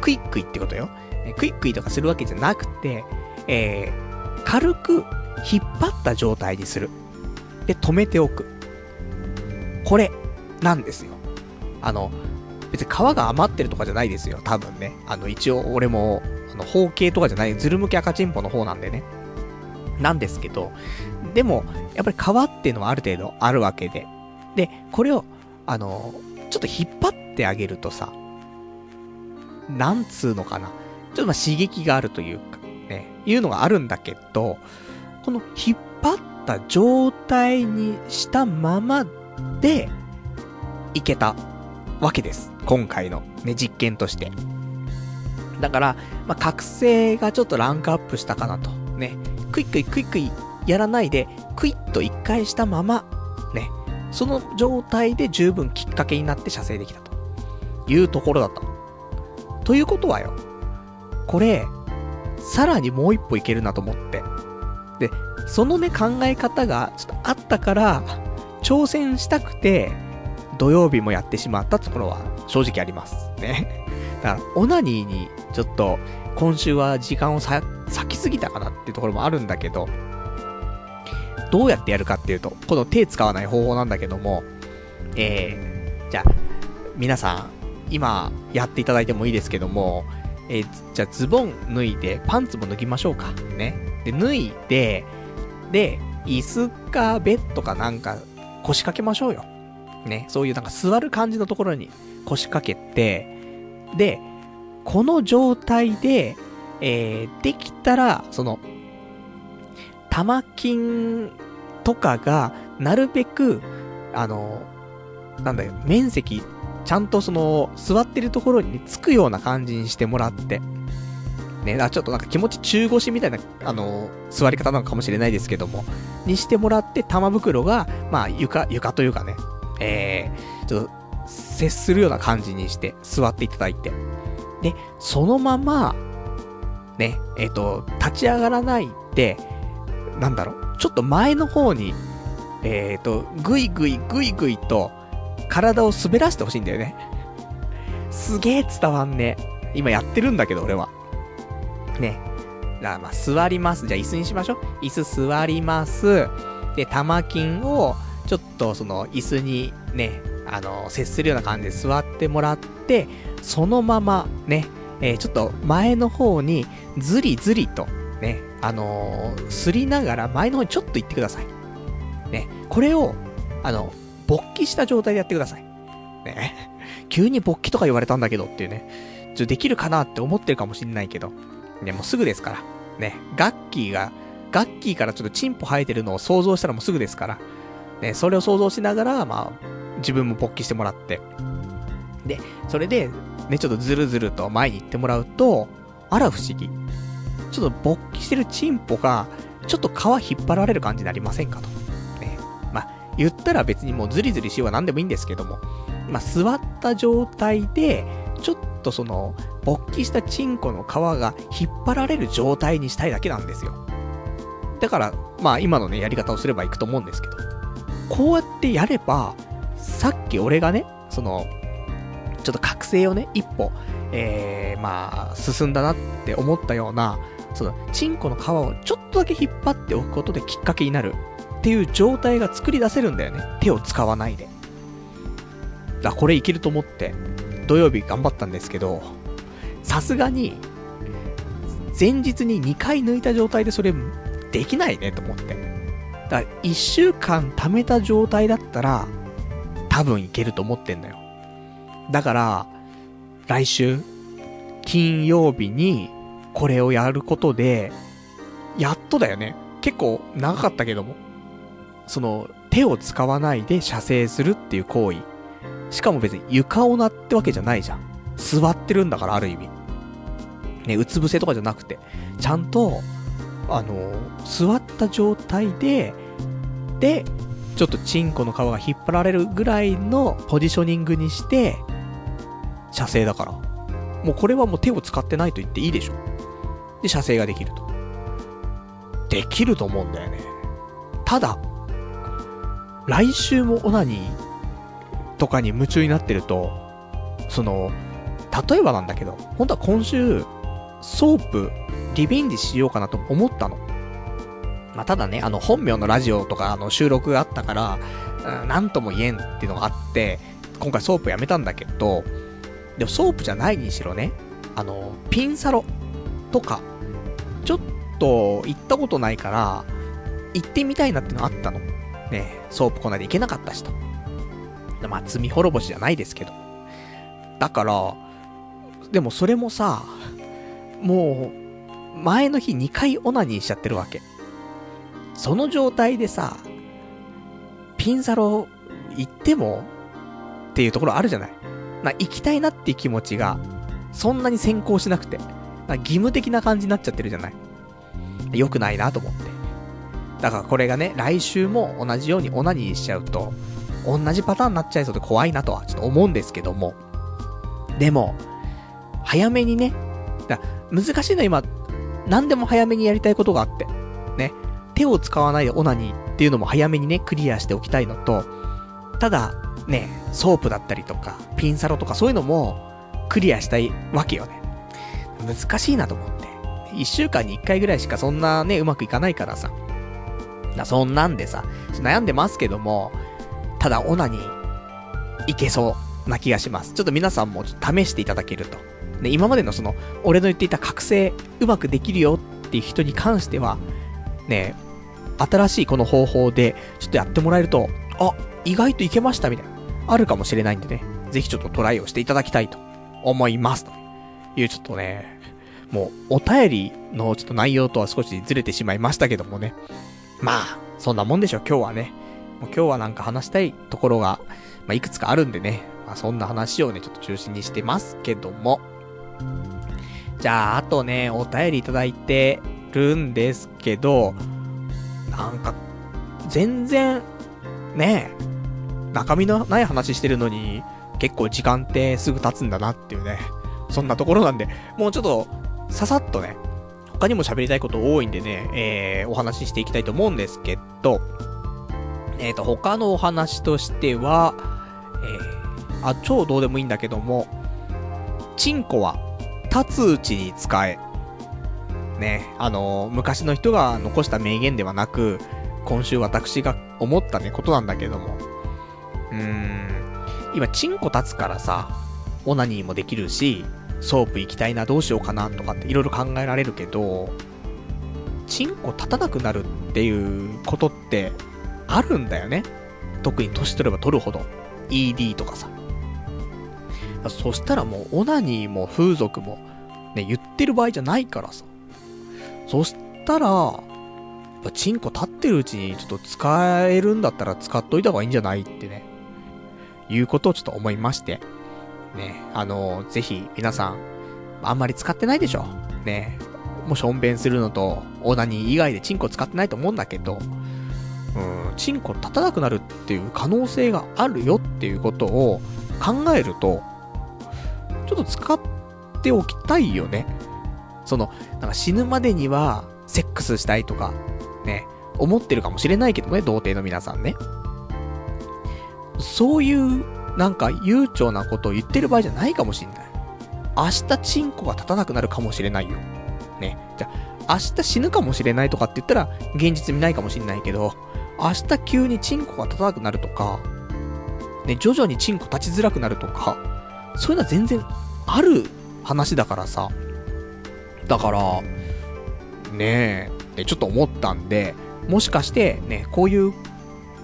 クイックイってことよ。クイックイとかするわけじゃなくて、えー、軽く引っ張った状態にする。で、止めておく。これ、なんですよ。あの、別に皮が余ってるとかじゃないですよ。多分ね。あの、一応俺も、あの、方形とかじゃない、ズル向き赤チンポの方なんでね。なんですけど、でも、やっぱり皮っていうのはある程度あるわけで。で、これを、あの、ちょっと引っ張ってあげるとさ、なんつうのかな。ちょっとま刺激があるという、いうのがあるんだけど、この引っ張った状態にしたままで、いけたわけです。今回のね、実験として。だから、まあ、覚醒がちょっとランクアップしたかなと。ね。クイックイクイクイやらないで、クイッと一回したまま、ね。その状態で十分きっかけになって射精できたというところだった。ということはよ、これ、さらにもう一歩いけるなと思って。で、そのね、考え方がちょっとあったから、挑戦したくて、土曜日もやってしまったところは正直あります。ね。だから、オナニーにちょっと今週は時間をさ、割きすぎたかなっていうところもあるんだけど、どうやってやるかっていうと、この手使わない方法なんだけども、えー、じゃあ、皆さん、今やっていただいてもいいですけども、えー、じゃあズボン脱いで、パンツも脱ぎましょうか。ね。で、脱いで、で、椅子かベッドかなんか腰掛けましょうよ。ね。そういうなんか座る感じのところに腰掛けて、で、この状態で、えー、できたら、その、玉金とかが、なるべく、あの、なんだよ、面積、ちゃんとその、座ってるところにつくような感じにしてもらって、ね、あ、ちょっとなんか気持ち中腰みたいな、あの、座り方なのかもしれないですけども、にしてもらって、玉袋が、まあ、床、床というかね、えー、ちょっと、接するような感じにして座っていただいて、で、そのまま、ね、えっ、ー、と、立ち上がらないで、なんだろう、ちょっと前の方に、えっ、ー、と、ぐいぐいぐいぐいと、体を滑らせてほしいんだよね。すげえ伝わんね。今やってるんだけど、俺は。ね。だからまあ、座ります。じゃあ椅子にしましょう。椅子座ります。で、玉金を、ちょっとその椅子にね、あの、接するような感じで座ってもらって、そのままね、えー、ちょっと前の方にずりずりとね、あのー、すりながら前の方にちょっと行ってください。ね、これを、あの、勃起した状態でやってください。ね、急に勃起とか言われたんだけどっていうね、ちょ、できるかなって思ってるかもしんないけど、ね、もうすぐですから。ね、ガッキーが、ガッキーからちょっとチンポ生えてるのを想像したらもうすぐですから。ね、それを想像しながら、まあ、自分も勃起してもらって。で、それで、ね、ちょっとずるずると前に行ってもらうと、あら不思議。ちょっと勃起してるチンポが、ちょっと皮引っ張られる感じになりませんかと。言ったら別にもうズリズリしようは何でもいいんですけども、まあ、座った状態で、ちょっとその、勃起したチンコの皮が引っ張られる状態にしたいだけなんですよ。だから、まあ今のね、やり方をすればいくと思うんですけど、こうやってやれば、さっき俺がね、その、ちょっと覚醒をね、一歩、えー、まあ、進んだなって思ったような、その、チンコの皮をちょっとだけ引っ張っておくことできっかけになる。っていう状態が作り出せるんだよね。手を使わないで。だこれいけると思って、土曜日頑張ったんですけど、さすがに、前日に2回抜いた状態でそれ、できないねと思って。だから、1週間貯めた状態だったら、多分いけると思ってんだよ。だから、来週、金曜日に、これをやることで、やっとだよね。結構長かったけども。その、手を使わないで射精するっていう行為。しかも別に床を鳴ってわけじゃないじゃん。座ってるんだから、ある意味。ね、うつ伏せとかじゃなくて、ちゃんと、あの、座った状態で、で、ちょっとチンコの皮が引っ張られるぐらいのポジショニングにして、射精だから。もうこれはもう手を使ってないと言っていいでしょ。で、射精ができると。できると思うんだよね。ただ、来週もオナニーとかに夢中になってると、その、例えばなんだけど、本当は今週、ソープ、リベンジしようかなと思ったの。まあ、ただね、あの、本名のラジオとか、あの、収録があったから、うん、なんとも言えんっていうのがあって、今回ソープやめたんだけど、でもソープじゃないにしろね、あの、ピンサロとか、ちょっと行ったことないから、行ってみたいなってのあったの。ね、ソープこないで行けなかったしと。まあ、罪滅ぼしじゃないですけど。だから、でもそれもさ、もう、前の日2回オナニーしちゃってるわけ。その状態でさ、ピンサロ行ってもっていうところあるじゃない。ま、行きたいなっていう気持ちが、そんなに先行しなくて、ま、義務的な感じになっちゃってるじゃない。良くないなと思って。だからこれがね、来週も同じようにオナニーしちゃうと、同じパターンになっちゃいそうで怖いなとはちょっと思うんですけども。でも、早めにね、だ難しいの今、何でも早めにやりたいことがあって。ね。手を使わないでオナニーっていうのも早めにね、クリアしておきたいのと、ただ、ね、ソープだったりとか、ピンサロとかそういうのも、クリアしたいわけよね。難しいなと思って。一週間に一回ぐらいしかそんなね、うまくいかないからさ。だそんなんでさ、悩んでますけども、ただオナ禁、いけそうな気がします。ちょっと皆さんもちょっと試していただけると。ね、今までのその、俺の言っていた覚醒、うまくできるよっていう人に関しては、ね、新しいこの方法で、ちょっとやってもらえると、あ、意外といけましたみたいな、あるかもしれないんでね、ぜひちょっとトライをしていただきたいと思います。というちょっとね、もう、お便りのちょっと内容とは少しずれてしまいましたけどもね。まあ、そんなもんでしょ、今日はね。もう今日はなんか話したいところが、まあ、いくつかあるんでね。まあ、そんな話をね、ちょっと中心にしてますけども。じゃあ、あとね、お便りいただいてるんですけど、なんか、全然、ね中身のない話してるのに、結構時間ってすぐ経つんだなっていうね。そんなところなんで、もうちょっと、ささっとね、他にも喋りたいこと多いんでね、えー、お話ししていきたいと思うんですけど、えっ、ー、と、他のお話としては、えー、あ、超どうでもいいんだけども、チンコは、立つうちに使え。ね、あのー、昔の人が残した名言ではなく、今週私が思ったね、ことなんだけども。うーん、今、チンコ立つからさ、オナニーもできるし、ソープ行きたいな、どうしようかな、とかっていろいろ考えられるけど、チンコ立たなくなるっていうことってあるんだよね。特に年取れば取るほど。ED とかさ。そしたらもう、オナニーも風俗も、ね、言ってる場合じゃないからさ。そしたら、チンコ立ってるうちにちょっと使えるんだったら使っといた方がいいんじゃないってね。いうことをちょっと思いまして。ね、あのー、ぜひ皆さん、あんまり使ってないでしょ。ね、もしょんべんするのと、オナニー以外でチンコ使ってないと思うんだけど、うん、チンコ立たなくなるっていう可能性があるよっていうことを考えると、ちょっと使っておきたいよね。その、なんか死ぬまでには、セックスしたいとか、ね、思ってるかもしれないけどね、童貞の皆さんね。そういう、なんか悠長なことを言ってる場合じゃないかもしんない。明日チンコが立たなくなるかもしれないよ。ね。じゃ、明日死ぬかもしれないとかって言ったら、現実見ないかもしんないけど、明日急にチンコが立たなくなるとか、ね、徐々にチンコ立ちづらくなるとか、そういうのは全然ある話だからさ。だから、ねえ、ちょっと思ったんで、もしかしてね、こういう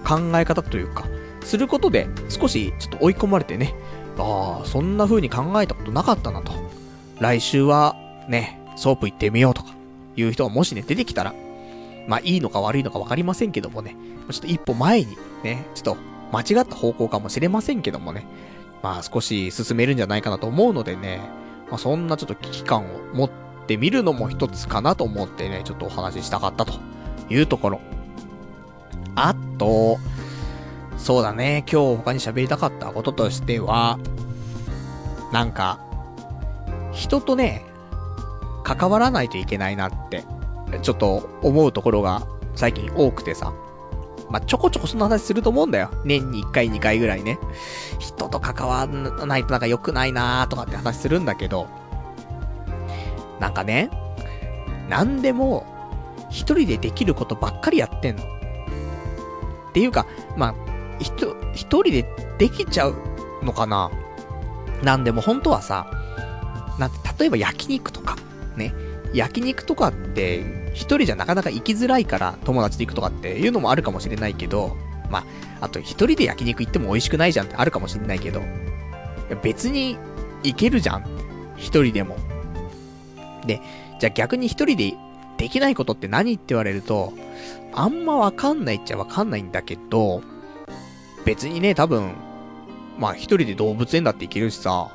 考え方というか、することで少しちょっと追い込まれてね、ああ、そんな風に考えたことなかったなと。来週はね、ソープ行ってみようとか、いう人がもしね、出てきたら、まあいいのか悪いのか分かりませんけどもね、ちょっと一歩前にね、ちょっと間違った方向かもしれませんけどもね、まあ少し進めるんじゃないかなと思うのでね、まあそんなちょっと危機感を持ってみるのも一つかなと思ってね、ちょっとお話ししたかったというところ。あと、そうだね、今日他に喋りたかったこととしては、なんか、人とね、関わらないといけないなって、ちょっと思うところが最近多くてさ。まあ、ちょこちょこその話すると思うんだよ。年に1回2回ぐらいね。人と関わらないとなんか良くないなーとかって話するんだけど、なんかね、なんでも、一人でできることばっかりやってんの。っていうか、まあ、一、一人でできちゃうのかな？なんでも本当はさ、なんて、例えば焼肉とか、ね。焼肉とかって、一人じゃなかなか行きづらいから友達で行くとかっていうのもあるかもしれないけど、まあ、あと一人で焼肉行っても美味しくないじゃんってあるかもしれないけど、別に行けるじゃん。一人でも。で、じゃあ逆に一人でできないことって何って言われると、あんまわかんないっちゃわかんないんだけど、別にね、多分、まあ一人で動物園だって行けるしさ、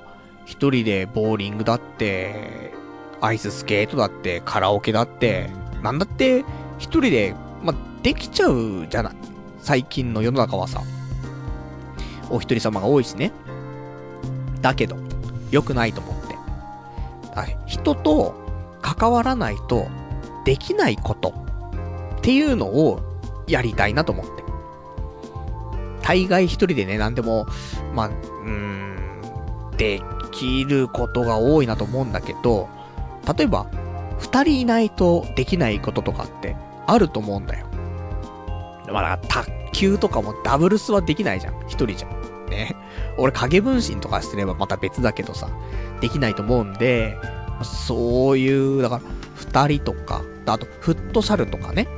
一人でボーリングだって、アイススケートだって、カラオケだって、なんだって、一人で、まあ、できちゃうじゃない？最近の世の中はさ。お一人様が多いしね。だけど、良くないと思って。人と関わらないとできないことっていうのをやりたいなと思って。大概一人でね、なんでも、まあ、うーん、できることが多いなと思うんだけど、例えば、二人いないとできないこととかってあると思うんだよ。まあ、だか卓球とかもダブルスはできないじゃん。一人じゃん。ね。俺影分身とかすればまた別だけどさ、できないと思うんで、そういう、だから、二人とか、あと、フットサルとかね。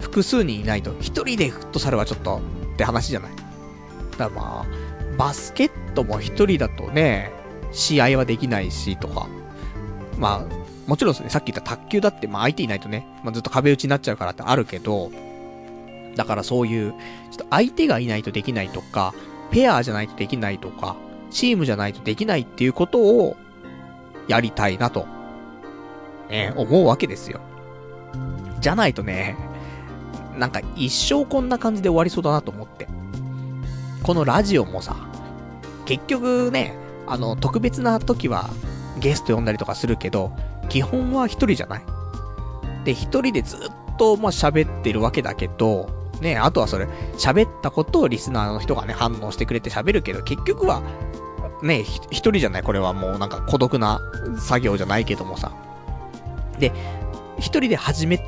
複数人いないと、一人でフットサルはちょっと、って話じゃない？だからまあ、バスケットも一人だとね、試合はできないし、とか。まあ、もちろんですね、さっき言った卓球だって、まあ相手いないとね、まあずっと壁打ちになっちゃうからってあるけど、だからそういう、ちょっと相手がいないとできないとか、ペアじゃないとできないとか、チームじゃないとできないっていうことを、やりたいなと、ね、思うわけですよ。じゃないとね、なんか一生こんな感じで終わりそうだなと思って。このラジオもさ、結局ね、あの、特別な時はゲスト呼んだりとかするけど、基本は一人じゃない。で、一人でずっと、まあ、喋ってるわけだけど、ね、あとはそれ、喋ったことをリスナーの人がね、反応してくれて喋るけど、結局は、ね、一人じゃないこれはもうなんか孤独な作業じゃないけどもさ。で、一人で始め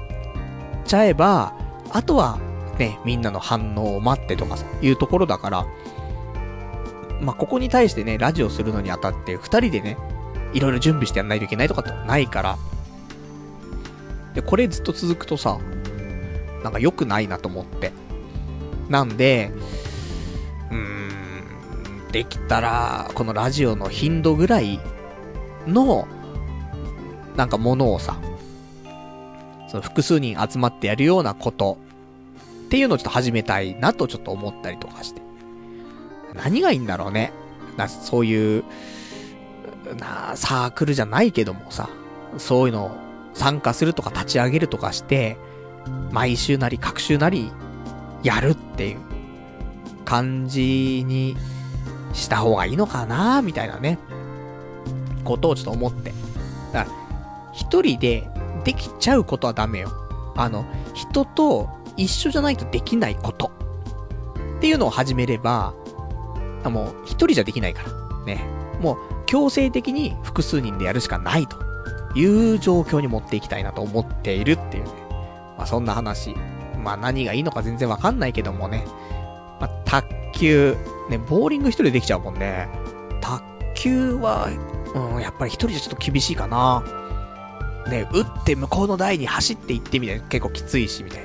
ちゃえば、あとは、ね、みんなの反応を待ってとかさ、いうところだから、まあ、ここに対してね、ラジオするのにあたって、二人でね、いろいろ準備してやんないといけないとかってないから、で、これずっと続くとさ、なんか良くないなと思って。なんで、うーん、できたら、このラジオの頻度ぐらいの、なんかものをさ、その複数人集まってやるようなことっていうのをちょっと始めたいなとちょっと思ったりとかして。何がいいんだろうね。な、そういう、な、サークルじゃないけどもさ、そういうのを参加するとか立ち上げるとかして、毎週なり各週なり、やるっていう感じにした方がいいのかなみたいなね、ことをちょっと思って。だから、一人でできちゃうことはダメよ。あの、人と一緒じゃないとできないこと。っていうのを始めれば、もう一人じゃできないから。ね。もう強制的に複数人でやるしかないという状況に持っていきたいなと思っているっていうね。まあそんな話。まあ何がいいのか全然わかんないけどもね。まあ卓球。ね、ボーリング一人でできちゃうもんね。卓球は、うん、やっぱり一人じゃちょっと厳しいかな。ね、打って向こうの台に走っていってみたいな。結構きついし、みたい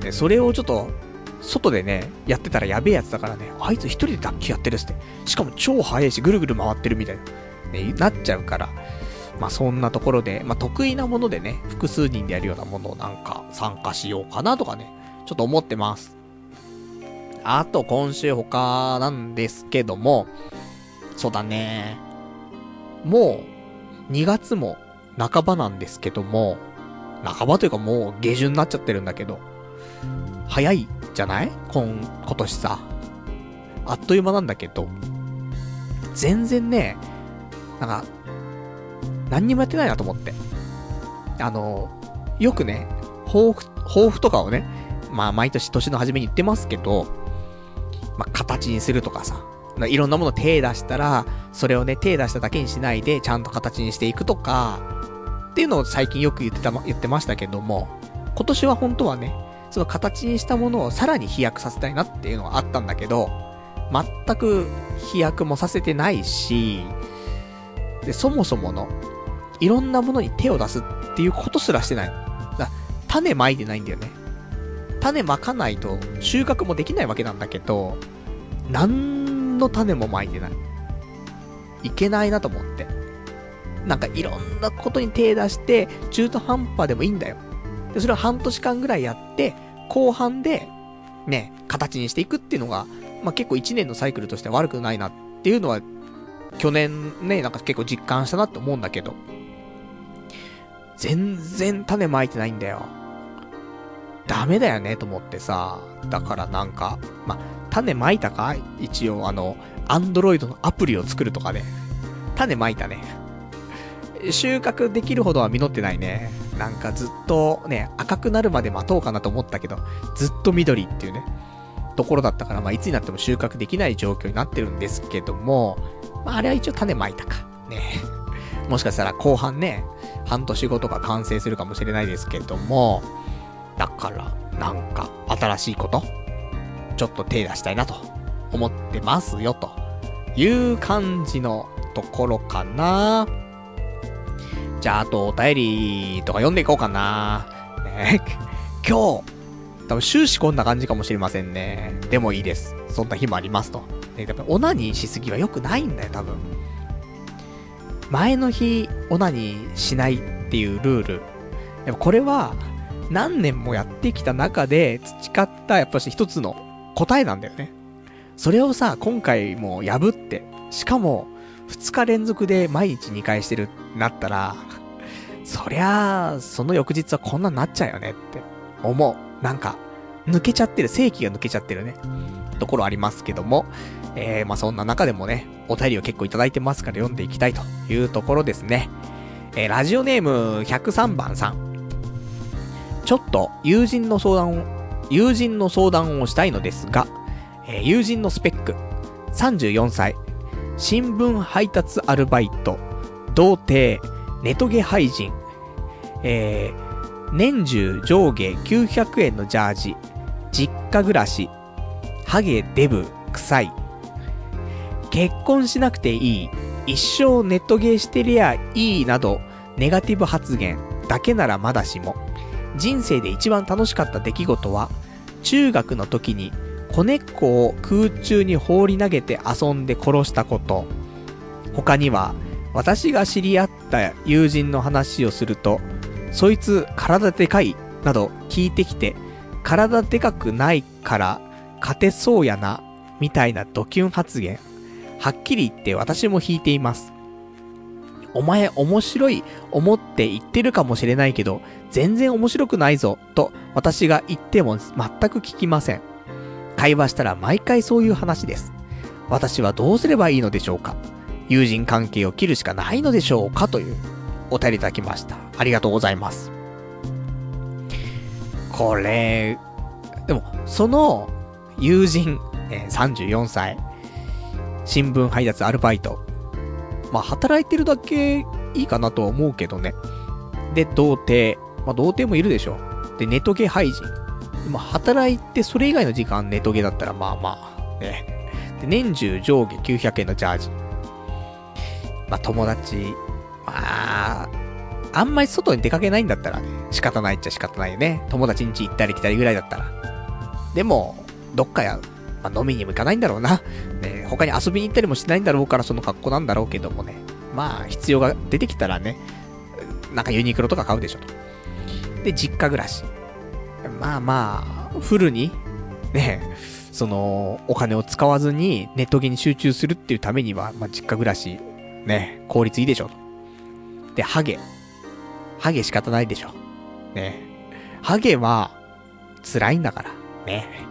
な。ね、それをちょっと、外でね、やってたらやべえやつだからね、あいつ一人で卓球やってるっすって。しかも超速いし、ぐるぐる回ってるみたいな。ね、なっちゃうから。まあそんなところで、まあ得意なものでね、複数人でやるようなものをなんか参加しようかなとかね、ちょっと思ってます。あと今週他なんですけども、そうだね。もう、2月も半ばなんですけども、半ばというかもう下旬になっちゃってるんだけど、早いじゃない？今、今年さ。あっという間なんだけど、全然ね、なんか、何にもやってないなと思って。あの、よくね、抱負、抱負とかをね、まあ毎年年の初めに言ってますけど、まあ形にするとかさ、いろんなもの手出したら、それをね、手出しただけにしないで、ちゃんと形にしていくとか、っていうのを最近よく言ってた、言ってましたけども、今年は本当はね、その形にしたものをさらに飛躍させたいなっていうのがあったんだけど、全く飛躍もさせてないし、で、そもそもの、いろんなものに手を出すっていうことすらしてない。だ種まいてないんだよね。種まかないと収穫もできないわけなんだけど、何の種もまいてない。いけないなと思って。なんかいろんなことに手出して、中途半端でもいいんだよ。で、それを半年間ぐらいやって、後半で、ね、形にしていくっていうのが、まあ、結構1年のサイクルとして悪くないなっていうのは去年ね、なんか結構実感したなって思うんだけど、全然種まいてないんだよ。ダメだよね、と思ってさ。だからなんか、ま、種まいたか？一応あの、アンドロイドのアプリを作るとかね。種まいたね。収穫できるほどは実ってないね。なんかずっとね、赤くなるまで待とうかなと思ったけど、ずっと緑っていうね。ところだったから、まあ、いつになっても収穫できない状況になってるんですけども、まあ、あれは一応種まいたか。ね。もしかしたら後半ね、半年後とか完成するかもしれないですけども、だから、なんか、新しいこと、ちょっと手出したいなと、思ってますよ、という感じのところかな。じゃあ、あと、お便りとか読んでいこうかな。ね、今日、多分終始こんな感じかもしれませんね。でもいいです。そんな日もありますと。ね、やっぱオナニーしすぎは良くないんだよ、多分。前の日、オナニーしないっていうルール。やっぱこれは、何年もやってきた中で培った、やっぱし一つの答えなんだよね。それをさ、今回もう破って、しかも、2日連続で毎日2回してるなったら、そりゃあ、その翌日はこんなになっちゃうよねって思う。なんか、抜けちゃってる、正規が抜けちゃってるね、ところありますけども、えー、まあそんな中でもね、お便りを結構いただいてますから読んでいきたいというところですね。えー、ラジオネーム103番さん。ちょっと友人の相談、友人の相談をしたいのですが、えー、友人のスペック、34歳、新聞配達アルバイト、童貞、ネトゲ廃人、えー、年中上下900円のジャージ、実家暮らし、ハゲデブ、臭い。結婚しなくていい、一生ネットゲーしてりゃいいなど、ネガティブ発言。だけならまだしも、人生で一番楽しかった出来事は、中学の時に子猫を空中に放り投げて遊んで殺したこと。他には、私が知り合った友人の話をすると、そいつ体でかいなど聞いてきて、体でかくないから勝てそうやな、みたいなドキュン発言。はっきり言って私も引いています。お前面白い思って言ってるかもしれないけど、全然面白くないぞ、と私が言っても全く聞きません。会話したら毎回そういう話です。私はどうすればいいのでしょうか友人関係を切るしかないのでしょうかというお便りいただきました。ありがとうございます。これ、でも、その友人、え、34歳、新聞配達アルバイト。まあ、働いてるだけいいかなとは思うけどね。で、童貞。まあ、童貞もいるでしょ。で、ネトゲ廃人。まあ、働いてそれ以外の時間ネトゲだったらまあまあ、ね。で、年中上下900円のジャージ。まあ、友達、まあ、あんまり外に出かけないんだったらね、仕方ないっちゃ仕方ないよね。友達ん家行ったり来たりぐらいだったら。でも、どっかや、まあ、飲みにも行かないんだろうな。ね、他に遊びに行ったりもしないんだろうからその格好なんだろうけどもね。まあ、必要が出てきたらね、なんかユニクロとか買うでしょと。で、実家暮らし。まあまあ、フルに、ね、その、お金を使わずにネットゲに集中するっていうためには、まあ実家暮らし、ね、効率いいでしょと。で、ハゲ。ハゲ仕方ないでしょ。ね。ハゲは、辛いんだから。ね。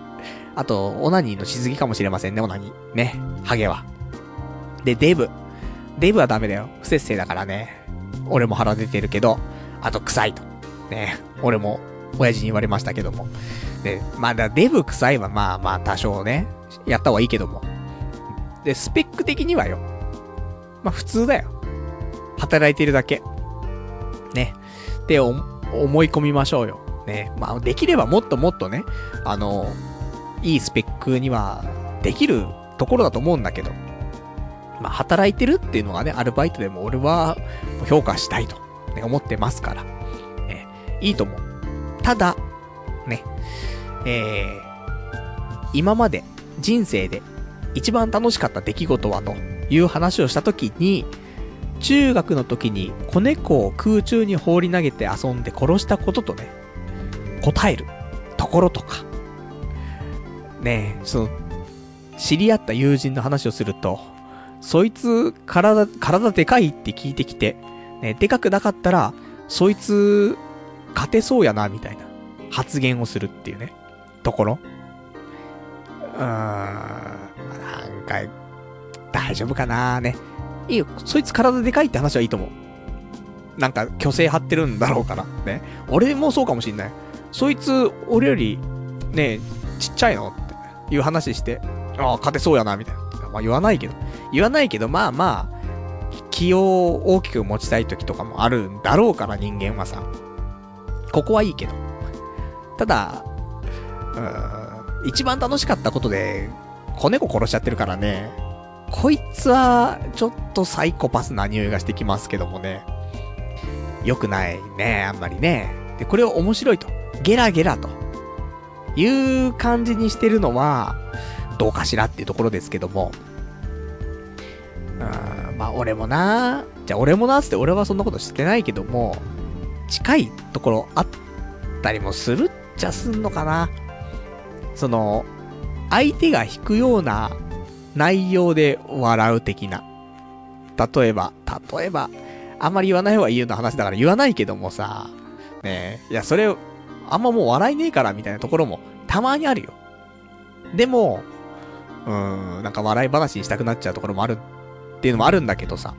あと、オナニーのしすぎかもしれませんね、オナニー。ね。ハゲは。で、デブ。デブはダメだよ。不節制だからね。俺も腹出てるけど、あと臭いと。ね。俺も、親父に言われましたけども。で、まだデブ臭いはまあまあ多少ね、やった方がいいけども。で、スペック的にはよ。まあ普通だよ。働いてるだけ。ね。って思い込みましょうよ。ね。まあ、できればもっともっとね、あの、いいスペックにはできるところだと思うんだけど、まあ、働いてるっていうのはね、アルバイトでも俺は評価したいと、ね、思ってますから、ね、いいと思う。ただ、ね、えー、今まで人生で一番楽しかった出来事はという話をしたときに、中学の時に子猫を空中に放り投げて遊んで殺したこととね、答えるところとか、ねえ、その、知り合った友人の話をすると、そいつ、体、体でかいって聞いてきて、ね、でかくなかったら、そいつ、勝てそうやな、みたいな発言をするっていうね、ところ。うーん、なんか、大丈夫かなね。いいよ。そいつ体でかいって話はいいと思う。なんか、虚勢張ってるんだろうから。ね。俺もそうかもしんない。そいつ、俺より、ね、ちっちゃいのいう話して、ああ、勝てそうやな、みたいな。まあ言わないけど。言わないけど、まあまあ、気を大きく持ちたい時とかもあるんだろうから、人間はさ。ここはいいけど。ただ、一番楽しかったことで、子猫殺しちゃってるからね。こいつは、ちょっとサイコパスな匂いがしてきますけどもね。良くないね、あんまりね。で、これを面白いと。ゲラゲラと。いう感じにしてるのは、どうかしらっていうところですけども。うん、まあ俺もなじゃあ俺もなつって俺はそんなことしてないけども、近いところあったりもするっちゃすんのかな。その、相手が引くような内容で笑う的な。例えば、例えば、あんまり言わない方がいいような話だから言わないけどもさ、ねえ、いや、それ、あんまもう笑いねえからみたいなところもたまにあるよ。でも、うーん、なんか笑い話にしたくなっちゃうところもあるっていうのもあるんだけどさ。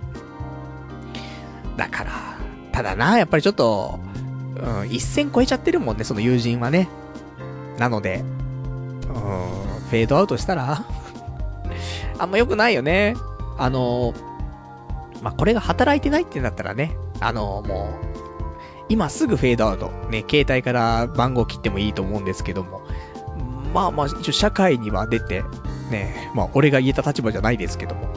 だから、ただな、やっぱりちょっと、うん、一線超えちゃってるもんね、その友人はね。なので、うん、フェードアウトしたら あんま良くないよね。あの、まあ、これが働いてないってなったらね、あの、もう、今すぐフェードアウト。ね、携帯から番号切ってもいいと思うんですけども。まあまあ、一応社会には出て、ね、まあ俺が言えた立場じゃないですけども、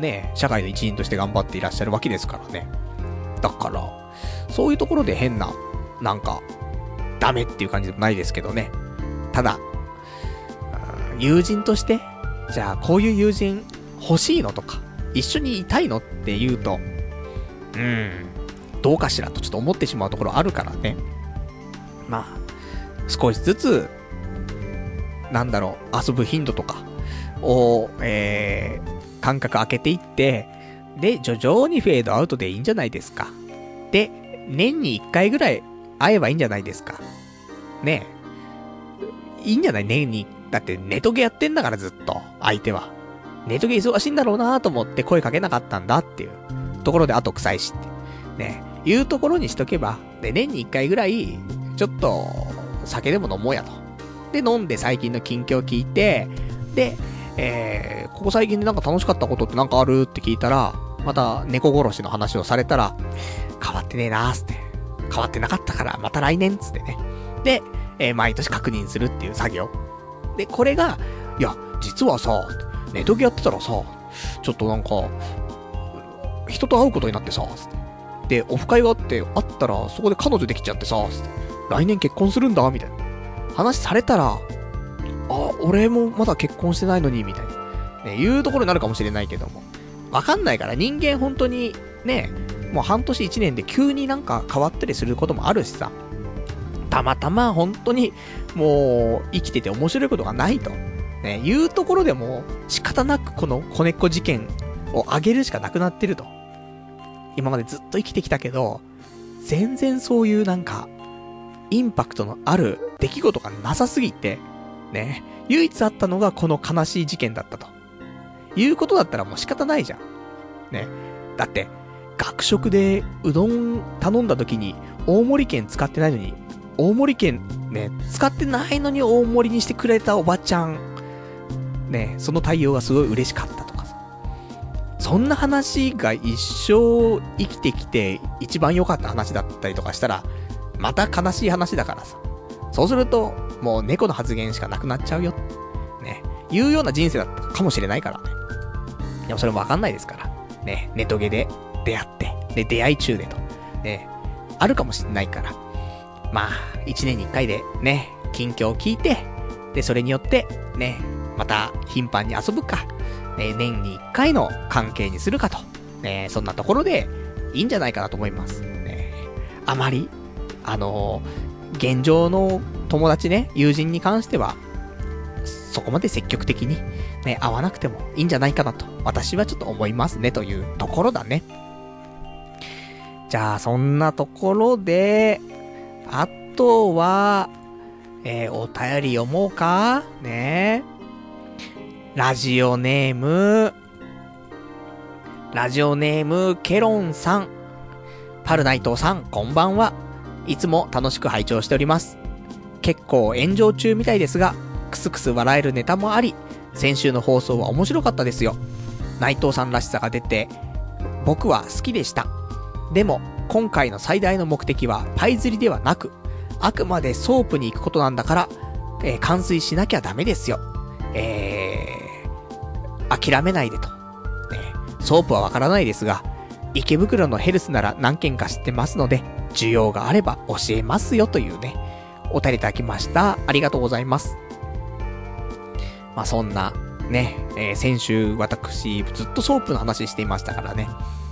ね、社会の一員として頑張っていらっしゃるわけですからね。だから、そういうところで変な、なんか、ダメっていう感じでもないですけどね。ただ、友人として、じゃあこういう友人欲しいのとか、一緒にいたいのって言うと、うん、どうかしらとちょっと思ってしまうところあるからね。まあ、少しずつ、なんだろう、遊ぶ頻度とかを、えー、感覚開けていって、で、徐々にフェードアウトでいいんじゃないですか。で、年に1回ぐらい会えばいいんじゃないですか。ねえ。いいんじゃない？年に。だってネトゲやってんだからずっと、相手は。ネトゲ忙しいんだろうなと思って声かけなかったんだっていうところで後臭いしって。ね、いうところにしとけば、で、年に1回ぐらい、ちょっと、酒でも飲もうやと。で、飲んで最近の近況聞いて、で、えー、ここ最近でなんか楽しかったことってなんかあるって聞いたら、また猫殺しの話をされたら、変わってねえなーつって。変わってなかったから、また来年つってね。で、えー、毎年確認するっていう作業。で、これが、いや、実はさ、寝時やってたらさ、ちょっとなんか、人と会うことになってさ、つって。で、オフ会があって、会ったら、そこで彼女できちゃってさ、来年結婚するんだ、みたいな。話されたら、あ、俺もまだ結婚してないのに、みたいな。ね、いうところになるかもしれないけども。わかんないから、人間本当に、ね、もう半年一年で急になんか変わったりすることもあるしさ。たまたま本当に、もう、生きてて面白いことがないと。ね、いうところでも、仕方なくこの子猫事件を上げるしかなくなってると。今までずっと生きてきたけど、全然そういうなんか、インパクトのある出来事がなさすぎて、ね、唯一あったのがこの悲しい事件だったと。いうことだったらもう仕方ないじゃん。ね。だって、学食でうどん頼んだ時に大盛り券使ってないのに、大盛り券ね、使ってないのに大盛りにしてくれたおばちゃん、ね、その対応がすごい嬉しかった。そんな話が一生生きてきて一番良かった話だったりとかしたら、また悲しい話だからさ。そうすると、もう猫の発言しかなくなっちゃうよ。ね。いうような人生だったかもしれないからね。でもそれもわかんないですから。ね。ネトゲで出会って、で、出会い中でと。ね。あるかもしれないから。まあ、一年に一回でね、近況を聞いて、で、それによって、ね、また頻繁に遊ぶか、ね、年に1回の関係にするかと。ね、そんなところでいいんじゃないかなと思います。ね、あまり、あの、現状の友達ね、友人に関しては、そこまで積極的に、ね、会わなくてもいいんじゃないかなと、私はちょっと思いますね、というところだね。じゃあ、そんなところで、あとは、えー、お便り読もうかねラジオネーム、ラジオネーム、ケロンさん。パルナイトさん、こんばんは。いつも楽しく拝聴しております。結構炎上中みたいですが、クスクス笑えるネタもあり、先週の放送は面白かったですよ。内藤さんらしさが出て、僕は好きでした。でも、今回の最大の目的はパイ釣りではなく、あくまでソープに行くことなんだから、えー、完遂しなきゃダメですよ。えー、諦めないでと。ね、ソープはわからないですが、池袋のヘルスなら何件か知ってますので、需要があれば教えますよというね、お便りいただきました。ありがとうございます。まあ、そんな、ね、えー、先週私、ずっとソープの話していましたからね。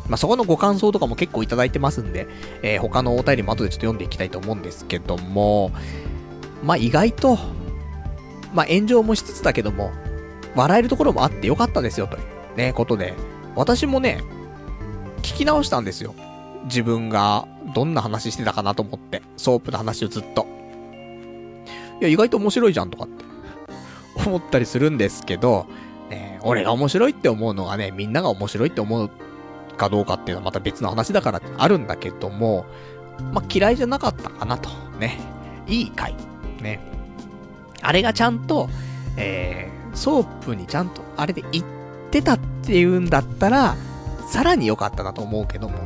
まあ、そこのご感想とかも結構いただいてますんで、えー、他のお便りも後でちょっと読んでいきたいと思うんですけども、まあ、意外と、まあ、炎上もしつつだけども、笑えるところもあってよかったですよ、という、ね、ことで、私もね、聞き直したんですよ。自分がどんな話してたかなと思って、ソープの話をずっと。いや、意外と面白いじゃんとかって思ったりするんですけど、ね、俺が面白いって思うのがね、みんなが面白いって思うかどうかっていうのはまた別の話だからあるんだけども、まあ、嫌いじゃなかったかなと。ね。いい回。ね。あれがちゃんと、えー、ソープにちゃんとあれで行ってたっていうんだったら、さらに良かったなと思うけども。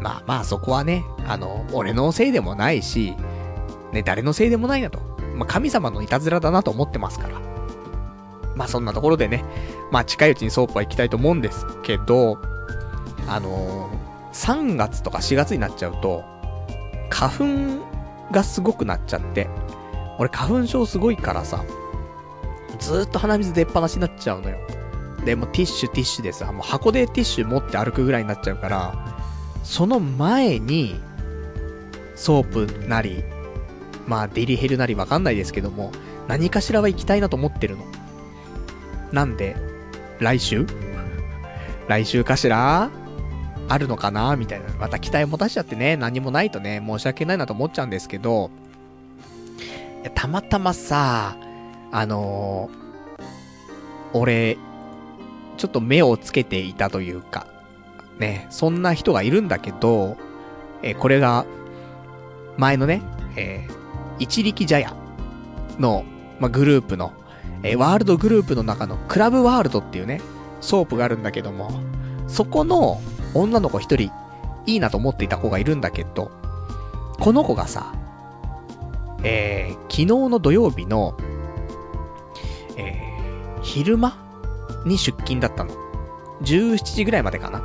まあまあそこはね、あの、俺のせいでもないし、ね、誰のせいでもないなと。まあ神様のいたずらだなと思ってますから。まあそんなところでね、まあ近いうちにソープは行きたいと思うんですけど、あのー、3月とか4月になっちゃうと、花粉がすごくなっちゃって、俺花粉症すごいからさ、ずーっと鼻水出っ放しになっちゃうのよ。で、もティッシュティッシュでさ、もう箱でティッシュ持って歩くぐらいになっちゃうから、その前に、ソープなり、まあデリヘルなりわかんないですけども、何かしらは行きたいなと思ってるの。なんで、来週？来週かしら？あるのかな？みたいな。また期待持たしちゃってね、何もないとね、申し訳ないなと思っちゃうんですけど、たまたまさ、あのー、俺、ちょっと目をつけていたというか、ね、そんな人がいるんだけど、えー、これが、前のね、えー、一力茶屋の、まグループの、えー、ワールドグループの中のクラブワールドっていうね、ソープがあるんだけども、そこの女の子一人、いいなと思っていた子がいるんだけど、この子がさ、えー、昨日の土曜日の、えー、昼間に出勤だったの。17時ぐらいまでかな。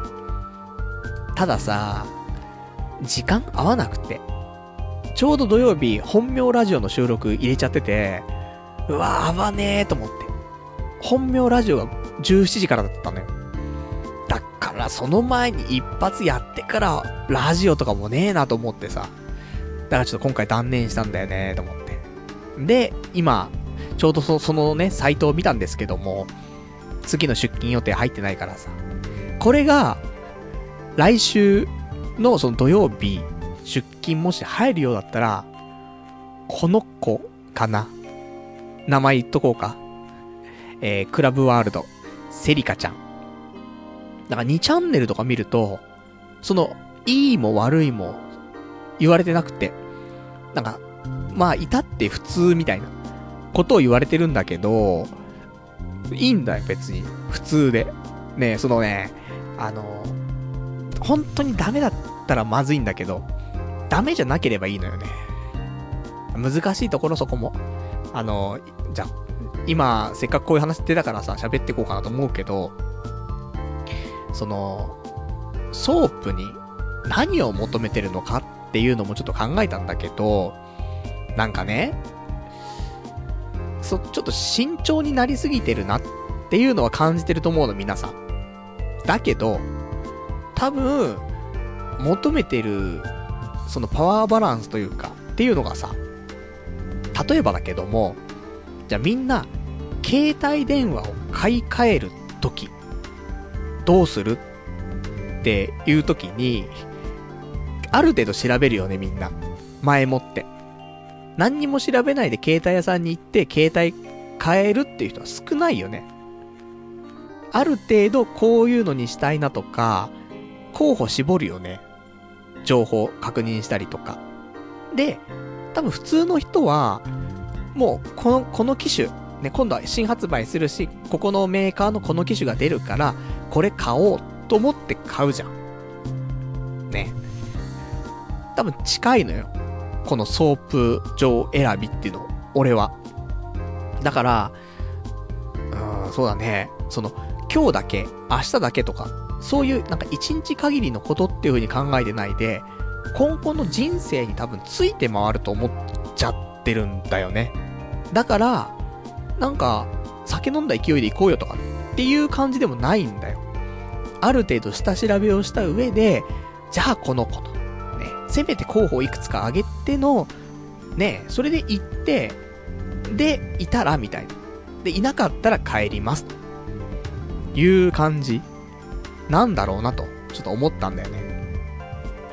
たださ、時間合わなくて。ちょうど土曜日、本名ラジオの収録入れちゃってて、うわ、合わねーと思って。本名ラジオが17時からだったのよ。だからその前に一発やってからラジオとかもねえなと思ってさ。だからちょっと今回断念したんだよねと思って。で、今、ちょうどそそのね、サイトを見たんですけども、次の出勤予定入ってないからさ。これが、来週のその土曜日、出勤もし入るようだったら、この子かな？名前言っとこうか。えー、クラブワールド、セリカちゃん。だから2チャンネルとか見ると、その、いいも悪いも言われてなくて、なんか、まあ、いたって普通みたいなことを言われてるんだけど、いいんだよ、別に。普通で。ねそのね、あの、本当にダメだったらまずいんだけど、ダメじゃなければいいのよね。難しいところそこも。あの、じゃ今、せっかくこういう話出たからさ、喋っていこうかなと思うけど、その、ソープに何を求めてるのかっていうのもちょっと考えたんだけど、なんかね、そ、ちょっと慎重になりすぎてるなっていうのは感じてると思うの、皆さん。だけど、多分、求めてる、そのパワーバランスというか、っていうのがさ、例えばだけども、じゃあみんな、携帯電話を買い替えるとき、どうするっていうときに、ある程度調べるよね、みんな。前もって。何にも調べないで携帯屋さんに行って、携帯変えるっていう人は少ないよね。ある程度こういうのにしたいなとか、候補絞るよね。情報確認したりとか。で、多分普通の人は、もう、この、この機種、ね、今度は新発売するし、ここのメーカーのこの機種が出るから、これ買おうと思って買うじゃん。ね。多分近いのよ。このソープ嬢選びっていうの、俺は。だから、うん、そうだね。その、今日だけ、明日だけとか、そういうなんか一日限りのことっていう風に考えてないで、今後の人生に多分ついて回ると思っちゃってるんだよね。だから、なんか、酒飲んだ勢いで行こうよとかっていう感じでもないんだよ。ある程度下調べをした上で、じゃあこの子と、せめて候補いくつか上げての、ね、それで行って、で、いたら、みたいな。で、いなかったら帰ります。という感じなんだろうなと、ちょっと思ったんだよね。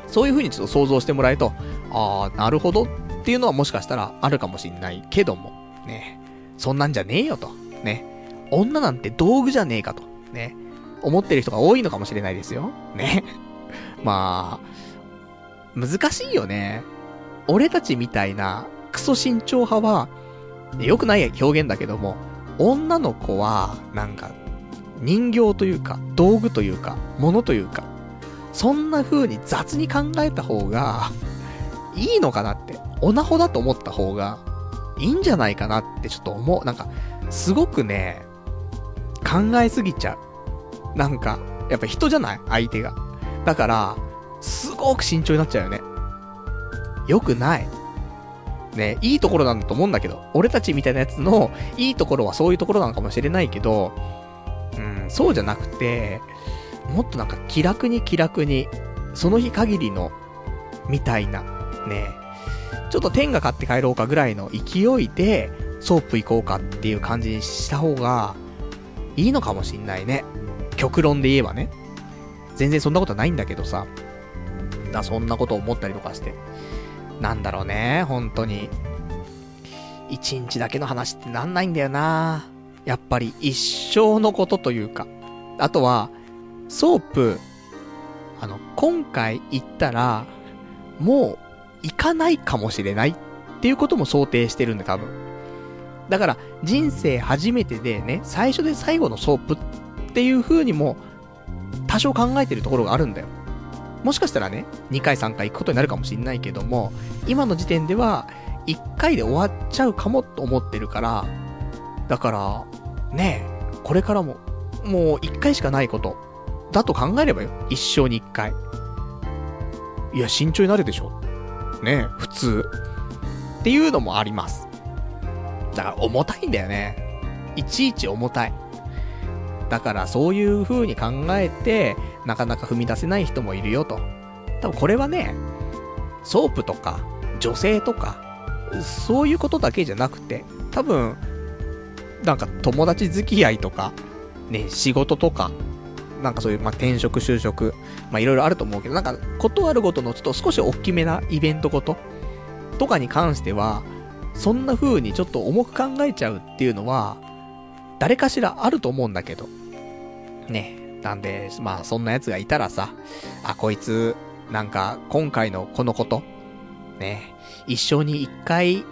そういう風にちょっと想像してもらえると、あー、なるほどっていうのはもしかしたらあるかもしんないけども、ね。そんなんじゃねえよと。ね。女なんて道具じゃねえかと。ね。思ってる人が多いのかもしれないですよ。ね。まあ、難しいよね。俺たちみたいなクソ身長派は、良くない表現だけども、女の子は、なんか、人形というか、道具というか、物というか、そんな風に雑に考えた方が、いいのかなって、オナホだと思った方が、いいんじゃないかなってちょっと思う。なんか、すごくね、考えすぎちゃう。なんか、やっぱ人じゃない？相手が。だから、すごく慎重になっちゃうよね。よくない。ね、いいところなんだと思うんだけど、俺たちみたいなやつのいいところはそういうところなのかもしれないけど、うん、そうじゃなくて、もっとなんか気楽に気楽に、その日限りの、みたいな、ね、ちょっと TENGA買って帰ろうかぐらいの勢いで、ソープ行こうかっていう感じにした方が、いいのかもしんないね。極論で言えばね。全然そんなことないんだけどさ。だそんなこと思ったりとかして。なんだろうね、本当に。一日だけの話ってなんないんだよなやっぱり一生のことというか。あとは、ソープ、あの、今回行ったら、もう行かないかもしれないっていうことも想定してるんで、多分。だから、人生初めてでね、最初で最後のソープっていう風にも、多少考えてるところがあるんだよ。もしかしたらね、2回3回行くことになるかもしんないけども、今の時点では、1回で終わっちゃうかもと思ってるから、だから、ねえ、これからも、もう1回しかないこと、だと考えればよ。一生に1回。いや、慎重になるでしょ。ねえ、普通。っていうのもあります。だから重たいんだよね。いちいち重たい。だからそういう風に考えて、なかなか踏み出せない人もいるよと。多分これはね、ソープとか、女性とか、そういうことだけじゃなくて、多分、なんか友達付き合いとか、ね、仕事とか、なんかそういう、まあ、転職、就職、まあ、いろいろあると思うけど、なんか、ことあるごとのちょっと少し大きめなイベントごととかに関しては、そんな風にちょっと重く考えちゃうっていうのは、誰かしらあると思うんだけど。ね。なんで、まあ、そんな奴がいたらさ、あ、こいつ、なんか、今回のこのこと、ね。一生に一回、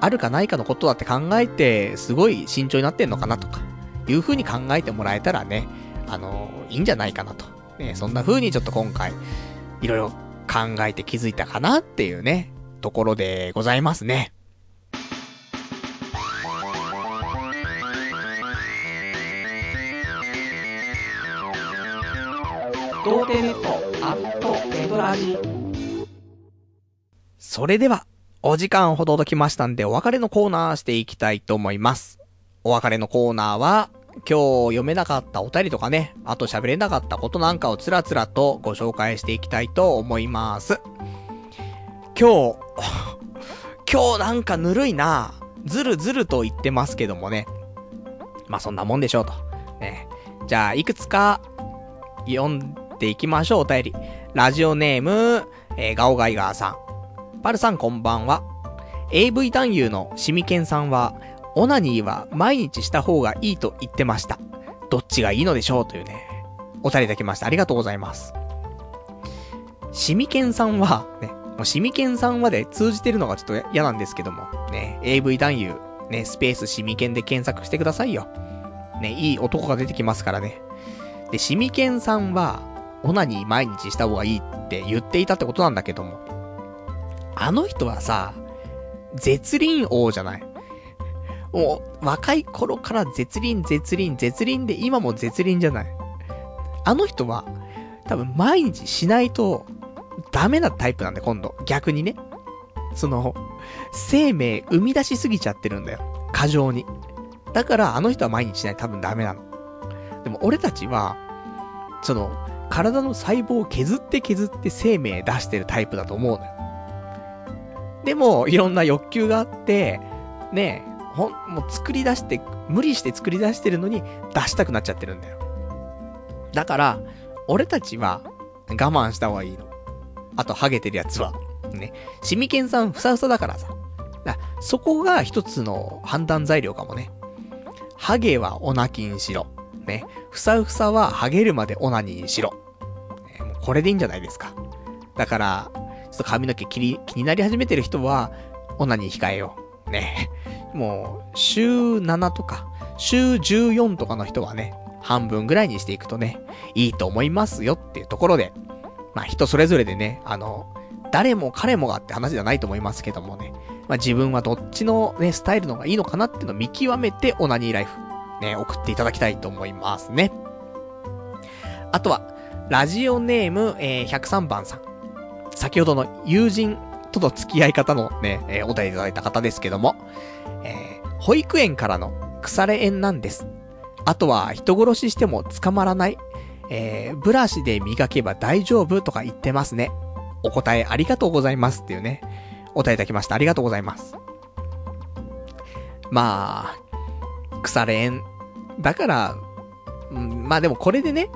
あるかないかのことだって考えて、すごい慎重になってんのかなとか、いう風に考えてもらえたらね、あの、いいんじゃないかなと。ね、そんな風にちょっと今回、いろいろ考えて気づいたかなっていうね、ところでございますね。童貞ネットアットネトラジそれでは、お時間ほど届きましたんで、お別れのコーナーしていきたいと思います。お別れのコーナーは、今日読めなかったお便りとかね、あと喋れなかったことなんかをつらつらとご紹介していきたいと思います。今日、今日なんかぬるいなずるずると言ってますけどもね。まあそんなもんでしょうと。ね。じゃあ、いくつか読んでいきましょう、お便り。ラジオネーム、えー、ガオガイガーさん。パルさんこんばんは。AV 男優のシミケンさんは、オナニーは毎日した方がいいと言ってました。どっちがいいのでしょうというね、お便りいただきました。ありがとうございます。シミケンさんは、ね、もうシミケンさんまで通じてるのがちょっと嫌なんですけども、ね、AV 男優、ね、スペースシミケンで検索してくださいよ。ね、いい男が出てきますからね。で、シミケンさんは、オナニー毎日した方がいいって言っていたってことなんだけども。あの人はさ、絶倫王じゃない。もう、若い頃から絶倫、絶倫、絶倫で今も絶倫じゃない。あの人は、多分毎日しないと、ダメなタイプなんだよ、今度。逆にね。その、生命生み出しすぎちゃってるんだよ。過剰に。だからあの人は毎日しない多分ダメなの。でも俺たちは、その、体の細胞を削って削って生命出してるタイプだと思うのよ。でも、いろんな欲求があって、ねえ、ほん、もう作り出して、無理して作り出してるのに出したくなっちゃってるんだよ。だから、俺たちは我慢した方がいいの。あと、ハゲてるやつは。ね。シミケンさんふさふさだからさ。だそこが一つの判断材料かもね。ハゲはオナキンしろ。ね。ふさふさはハゲるまでオナニーしろ。これでいいんじゃないですか。だから、ちょっと髪の毛気に気になり始めてる人は、オナニー控えよう。ね。もう、週7とか、週14とかの人はね、半分ぐらいにしていくとね、いいと思いますよっていうところで、まあ人それぞれでね、あの、誰も彼もがって話じゃないと思いますけどもね、まあ自分はどっちのね、スタイルの方がいいのかなっていうのを見極めてオナニーライフ、ね、送っていただきたいと思いますね。あとは、ラジオネーム、えー、103番さん。先ほどの友人との付き合い方のね、えー、お題いただいた方ですけども、えー、保育園からの腐れ縁なんです。あとは人殺ししても捕まらない。えー、ブラシで磨けば大丈夫とか言ってますね。お答えありがとうございますっていうね、お答えいただきました。ありがとうございます。まあ、腐れ縁。だから、まあでもこれでね、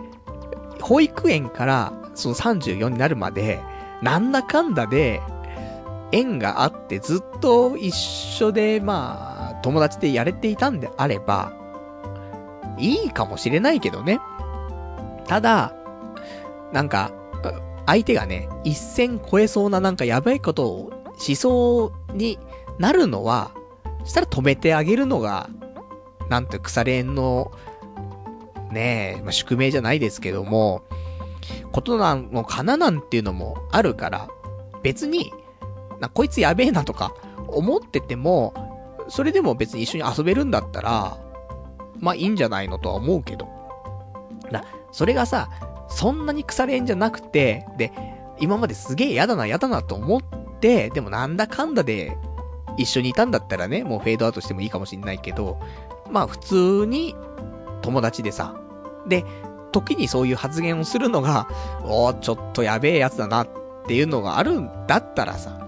保育園からその34になるまで、なんだかんだで、縁があってずっと一緒で、まあ、友達でやれていたんであれば、いいかもしれないけどね。ただ、なんか、相手がね、一線超えそうななんかやばいことをしそうになるのは、したら止めてあげるのが、なんて腐れ縁の、ねえ、まあ、宿命じゃないですけども、ことなのかななんていうのもあるから、別に、な、こいつやべえなとか、思ってても、それでも別に一緒に遊べるんだったら、まあいいんじゃないのとは思うけど。な、それがさ、そんなに腐れ縁じゃなくて、で、今まですげえ嫌だな嫌だなと思って、でもなんだかんだで一緒にいたんだったらね、もうフェードアウトしてもいいかもしんないけど、まあ普通に友達でさ、で、時にそういう発言をするのが、おー、ちょっとやべえやつだなっていうのがあるんだったらさ、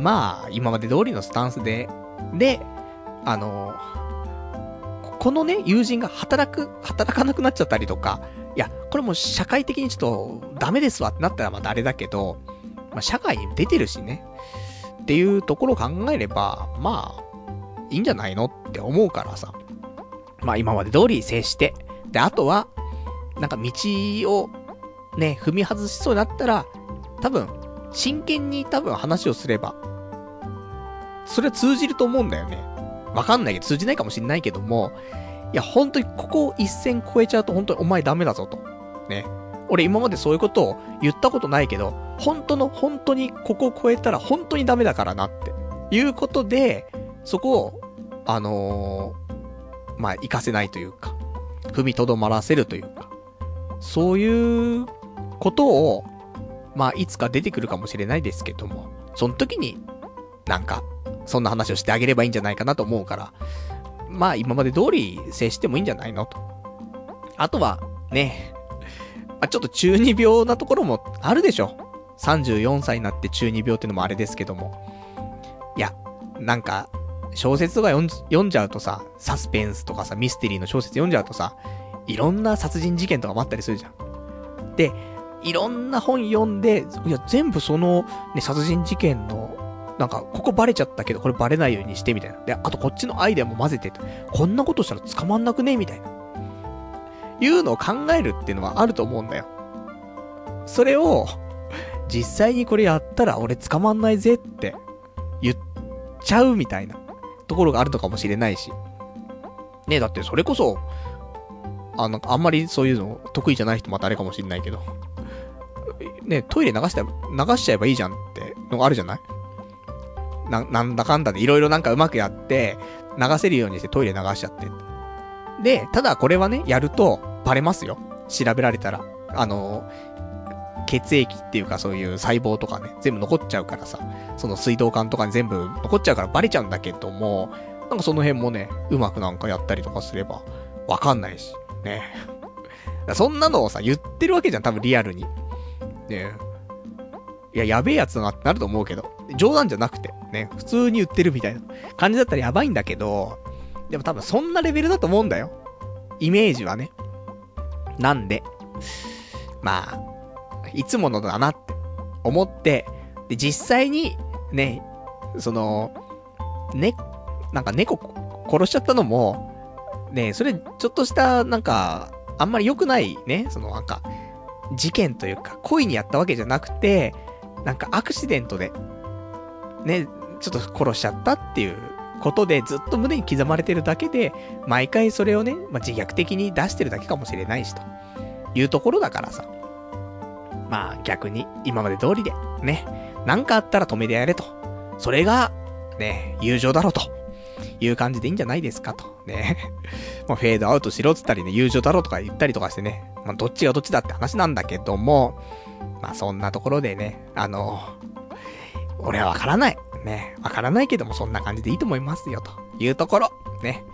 まあ、今まで通りのスタンスで、で、あの、このね、友人が働く、働かなくなっちゃったりとか、いや、これも社会的にちょっとダメですわってなったらまたあれだけど、まあ、社会に出てるしね。っていうところを考えれば、まあ、いいんじゃないのって思うからさ。まあ今まで通り接して、で、あとは、なんか道をね、踏み外しそうになったら、多分、真剣に多分話をすれば、それは通じると思うんだよね。わかんないけど、通じないかもしんないけども、いや、本当にここ一線超えちゃうと本当にお前ダメだぞと。ね。俺今までそういうことを言ったことないけど、本当の本当にここを超えたら本当にダメだからなって。いうことで、そこを、あの、まあ、活かせないというか、踏みとどまらせるというか、そういうことを、まあ、いつか出てくるかもしれないですけども、その時に、なんか、そんな話をしてあげればいいんじゃないかなと思うから、まあ、今まで通り接してもいいんじゃないのと。あとは、ね、あ、ちょっと中二病なところもあるでしょ。34歳になって中二病ってのもあれですけども。いや、なんか、小説とか読んじゃうとさ、サスペンスとかさ、ミステリーの小説読んじゃうとさ、いろんな殺人事件とかもあったりするじゃん。で、いろんな本読んで、いや、全部その、ね、殺人事件の、なんか、ここバレちゃったけど、これバレないようにしてみたいな。で、あとこっちのアイデアも混ぜて、こんなことしたら捕まんなくねみたいな。いうのを考えるっていうのはあると思うんだよ。それを、実際にこれやったら俺捕まんないぜって言っちゃうみたいな。ところがあるのかもしれないし。ねだってそれこそ、あの、あんまりそういうの得意じゃない人またあれかもしれないけど。ねトイレ流したら、流しちゃえばいいじゃんってのがあるじゃない？な、なんだかんだでいろいろなんかうまくやって、流せるようにしてトイレ流しちゃって。で、ただこれはね、やるとバレますよ。調べられたら。あの、血液っていうかそういう細胞とかね、全部残っちゃうからさ、その水道管とかに全部残っちゃうからバレちゃうんだけども、なんかその辺もね、うまくなんかやったりとかすれば、わかんないし、ね。そんなのをさ、言ってるわけじゃん、多分リアルに。ねいや、やべえやつだなってなると思うけど、冗談じゃなくて、ね、普通に言ってるみたいな感じだったらやばいんだけど、でも多分そんなレベルだと思うんだよ。イメージはね。なんで、まあ、いつものだなって思って、で、実際に、ね、その、ね、なんか猫殺しちゃったのも、ね、それ、ちょっとした、なんか、あんまり良くないね、そのなんか、事件というか、故意にやったわけじゃなくて、なんかアクシデントで、ね、ちょっと殺しちゃったっていうことでずっと胸に刻まれてるだけで、毎回それをね、まあ、自虐的に出してるだけかもしれないし、というところだからさ。まあ逆に今まで通りで、ね、なんかあったら止めてやれと。それが、ね、友情だろうと。いう感じでいいんじゃないですかと。ね。まあ、フェードアウトしろっつったりね、友情だろうとか言ったりとかしてね。まあ、どっちがどっちだって話なんだけども、まあ、そんなところでね、あの、俺はわからない。ね。わからないけども、そんな感じでいいと思いますよ、というところ。ね。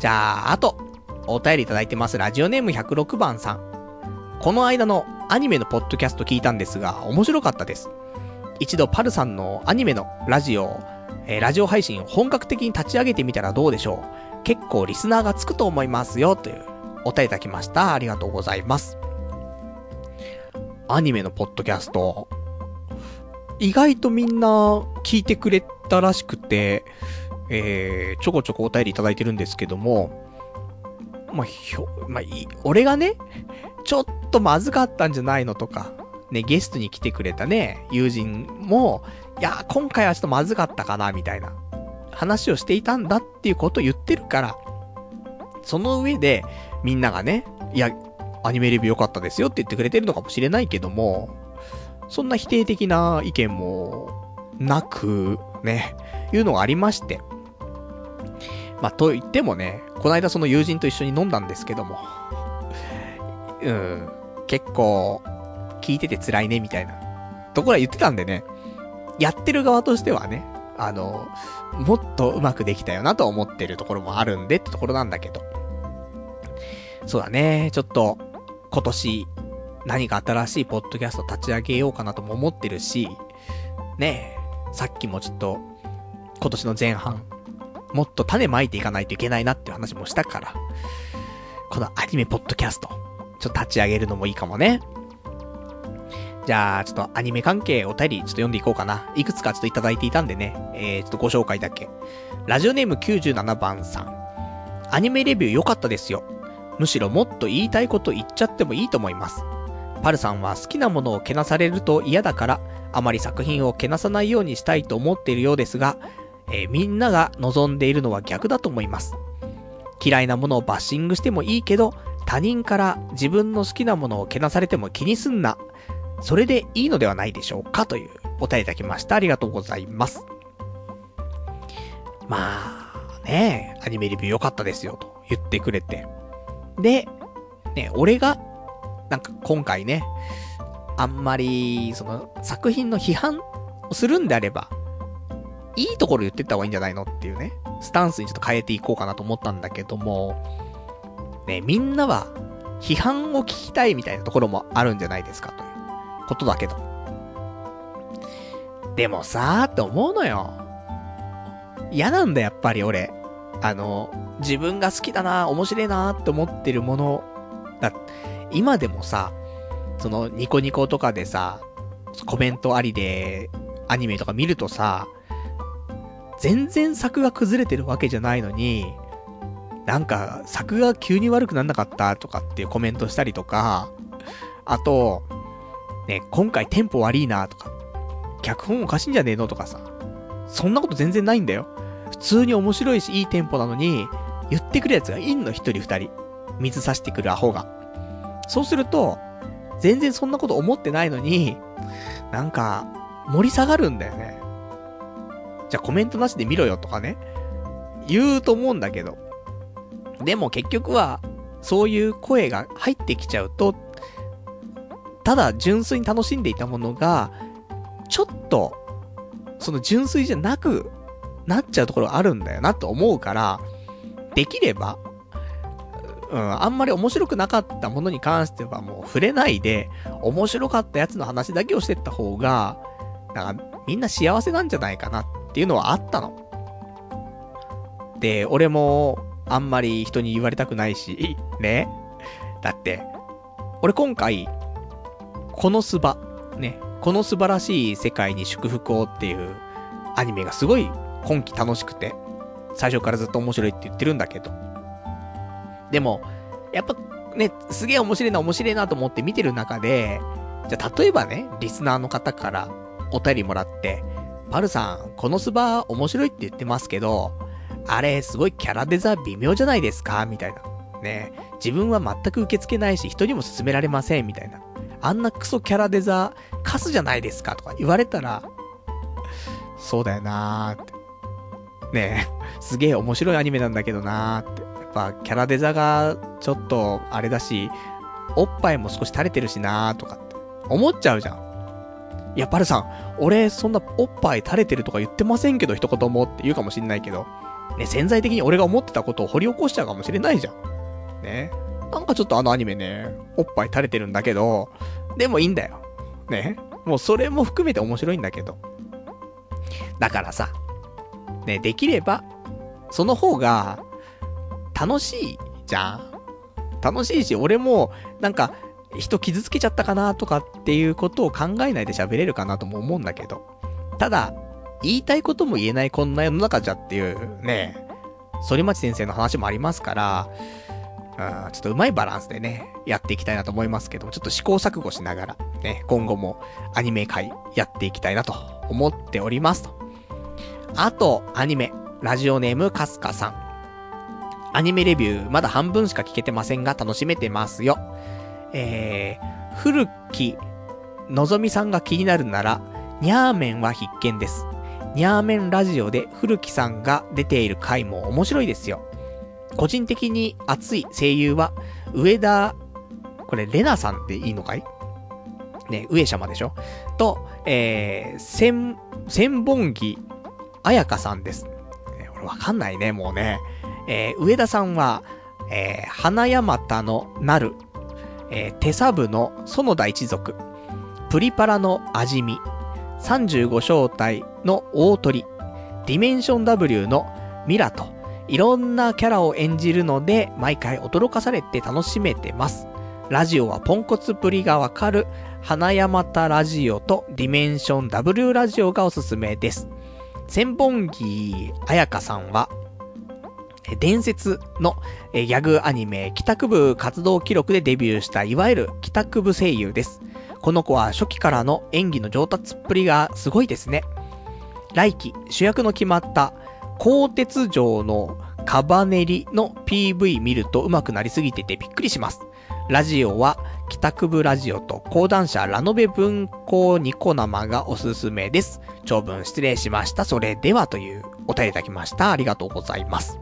じゃあ、あと、お便りいただいてます。ラジオネーム106番さん。この間のアニメのポッドキャスト聞いたんですが、面白かったです。一度パルさんのアニメのラジオえー、ラジオ配信を本格的に立ち上げてみたらどうでしょう結構リスナーがつくと思いますよ、というお便りいただきました。ありがとうございます。アニメのポッドキャスト、意外とみんな聞いてくれたらしくて、えー、ちょこちょこお便りいただいてるんですけども、まあ、ひょ、まあ、い、俺がね、ちょっとまずかったんじゃないのとか、ね、ゲストに来てくれたね、友人も、いや、今回はちょっとまずかったかな、みたいな。話をしていたんだっていうことを言ってるから、その上で、みんながね、いや、アニメレビュー良かったですよって言ってくれてるのかもしれないけども、そんな否定的な意見もなく、ね、いうのがありまして。まあ、と言ってもね、この間その友人と一緒に飲んだんですけども、うん、結構、聞いてて辛いね、みたいな、ところは言ってたんでね、やってる側としてはね、あの、もっとうまくできたよなと思ってるところもあるんでってところなんだけど。そうだね、ちょっと、今年、何か新しいポッドキャスト立ち上げようかなとも思ってるし、ね。え、さっきもちょっと、今年の前半、もっと種まいていかないといけないなっていう話もしたから、このアニメポッドキャスト、ちょっと立ち上げるのもいいかもね。じゃあ、ちょっとアニメ関係お便りちょっと読んでいこうかな。いくつかちょっといただいていたんでね、えー、ちょっとご紹介だけ。ラジオネーム97番さん。アニメレビュー良かったですよ。むしろもっと言いたいこと言っちゃってもいいと思います。パルさんは好きなものをけなされると嫌だから、あまり作品をけなさないようにしたいと思っているようですが、えー、みんなが望んでいるのは逆だと思います。嫌いなものをバッシングしてもいいけど、他人から自分の好きなものをけなされても気にすんな、それでいいのではないでしょうかというお便りいただきました。ありがとうございます。まあ、ねアニメレビュー良かったですよと言ってくれて。で、ね、俺が、なんか今回ね、あんまり、その、作品の批判をするんであれば、いいところ言ってった方がいいんじゃないのっていうね、スタンスにちょっと変えていこうかなと思ったんだけども、ね、みんなは、批判を聞きたいみたいなところもあるんじゃないですかという。ことだけど。でもさーって思うのよ。嫌なんだ、やっぱり俺。あの、自分が好きだな、面白いなって思ってるものだ。今でもさ、そのニコニコとかでさ、コメントありでアニメとか見るとさ、全然作が崩れてるわけじゃないのに、なんか作が急に悪くなんなかったとかっていうコメントしたりとか、あと、ね、今回テンポ悪いなとか、脚本おかしいんじゃねえのとかさ、そんなこと全然ないんだよ。普通に面白いし、いいテンポなのに、言ってくるやつがいんの、一人二人。水差してくるアホが。そうすると、全然そんなこと思ってないのに、なんか、盛り下がるんだよね。じゃあコメントなしで見ろよとかね。言うと思うんだけど。でも結局は、そういう声が入ってきちゃうと、ただ純粋に楽しんでいたものが、ちょっと、その純粋じゃなくなっちゃうところがあるんだよなと思うから、できれば、うん、あんまり面白くなかったものに関してはもう触れないで、面白かったやつの話だけをしてった方が、なんかみんな幸せなんじゃないかなっていうのはあったの。で、俺もあんまり人に言われたくないし、ね。だって、俺今回、このスバ、ね、この素晴らしい世界に祝福をっていうアニメがすごい今季楽しくて、最初からずっと面白いって言ってるんだけど。でも、やっぱね、すげえ面白いな面白いなと思って見てる中で、じゃあ例えばね、リスナーの方からお便りもらって、パルさん、このスバ面白いって言ってますけど、あれ、すごいキャラデザ微妙じゃないですか？みたいな。ね自分は全く受け付けないし、人にも勧められません、みたいな。あんなクソキャラデザ、カスじゃないですか？とか言われたら、そうだよなーって。ねえ、すげえ面白いアニメなんだけどなーって。やっぱ、キャラデザが、ちょっと、あれだし、おっぱいも少し垂れてるしなーとかって、思っちゃうじゃん。いや、パルさん、俺、そんなおっぱい垂れてるとか言ってませんけど、一言もって言うかもしんないけど、ね、潜在的に俺が思ってたことを掘り起こしちゃうかもしれないじゃん。ね。なんかちょっとあのアニメね、おっぱい垂れてるんだけど、でもいいんだよ。ね。もうそれも含めて面白いんだけど。だからさ、ね、できれば、その方が、楽しいじゃん楽しいし、俺も、なんか、人傷つけちゃったかなとかっていうことを考えないで喋れるかなとも思うんだけど。ただ、言いたいことも言えないこんな世の中じゃっていうね、反町先生の話もありますから、うん、ちょっとうまいバランスでね、やっていきたいなと思いますけども、ちょっと試行錯誤しながら、ね、今後もアニメ界やっていきたいなと思っておりますと。あと、アニメ、ラジオネームカスカさん。アニメレビュー、まだ半分しか聞けてませんが、楽しめてますよ。えー、古き、のぞみさんが気になるなら、ニャーメンは必見です。ニャーメンラジオで古木さんが出ている回も面白いですよ。個人的に熱い声優は、上田、これ、レナさんでいいのかい？ね、上様でしょ？と、えー、千、千本木彩香さんです。えー、俺わかんないね、もうね。えー、上田さんは、えー、花山田のなる、えー、手サブの園田一族、プリパラのあじみ、35小隊の鳳、ディメンション W のミラと、いろんなキャラを演じるので、毎回驚かされて楽しめてます。ラジオはポンコツぶりがわかる、ハナヤマタラジオとディメンション W ラジオがおすすめです。千本木彩花さんは、伝説のギャグアニメ帰宅部活動記録でデビューしたいわゆる帰宅部声優です。この子は初期からの演技の上達っぷりがすごいですね。来期主役の決まった鋼鉄城のカバネリの PV 見ると上手くなりすぎててびっくりします。ラジオは帰宅部ラジオと講談社ラノベ文庫ニコ生がおすすめです。長文失礼しました。それではというお便りいただきました。ありがとうございます。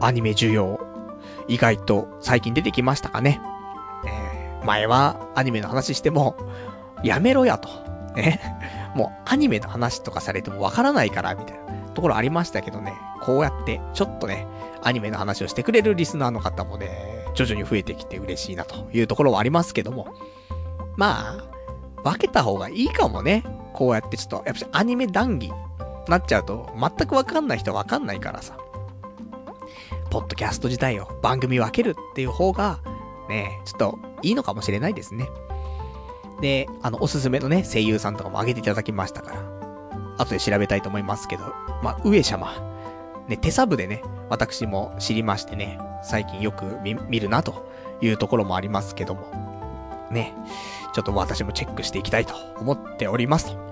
アニメ需要、意外と最近出てきましたかね。えー、前はアニメの話しても、やめろやと。ね。もうアニメの話とかされてもわからないから、みたいなところありましたけどね。こうやって、ちょっとね、アニメの話をしてくれるリスナーの方もね、徐々に増えてきて嬉しいなというところはありますけども。まあ、分けた方がいいかもね。こうやってちょっと、やっぱアニメ談義なっちゃうと、全くわかんない人はわかんないからさ。ポッドキャスト自体を番組分けるっていう方が、ね、ちょっといいのかもしれないですね。で、あの、おすすめのね、声優さんとかも挙げていただきましたから、後で調べたいと思いますけど、まあ、上様。ね、手サブでね、私も知りましてね、最近よく見るなというところもありますけども、ね、ちょっと私もチェックしていきたいと思っておりますと。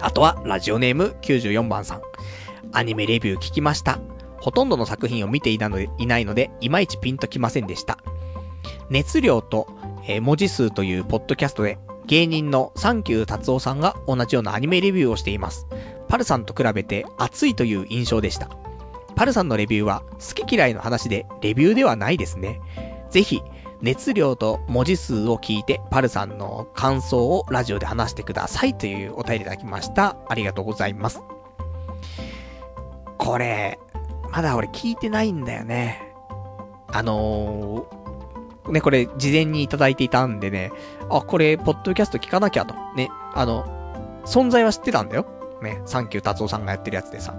あとは、ラジオネーム94番さん。アニメレビュー聞きました。ほとんどの作品を見ていなのでいないので、いまいちピンときませんでした。熱量と、えー、文字数というポッドキャストで、芸人のサンキュー達夫さんが同じようなアニメレビューをしています。パルさんと比べて熱いという印象でした。パルさんのレビューは好き嫌いの話でレビューではないですね。ぜひ、熱量と文字数を聞いて、パルさんの感想をラジオで話してくださいというお便りいただきました。ありがとうございます。これ、まだ俺聞いてないんだよね。あのー、ね、これ事前にいただいていたんでね、あ、これ、ポッドキャスト聞かなきゃと。ね、あの、存在は知ってたんだよ。ね、サンキュー達夫さんがやってるやつでさ。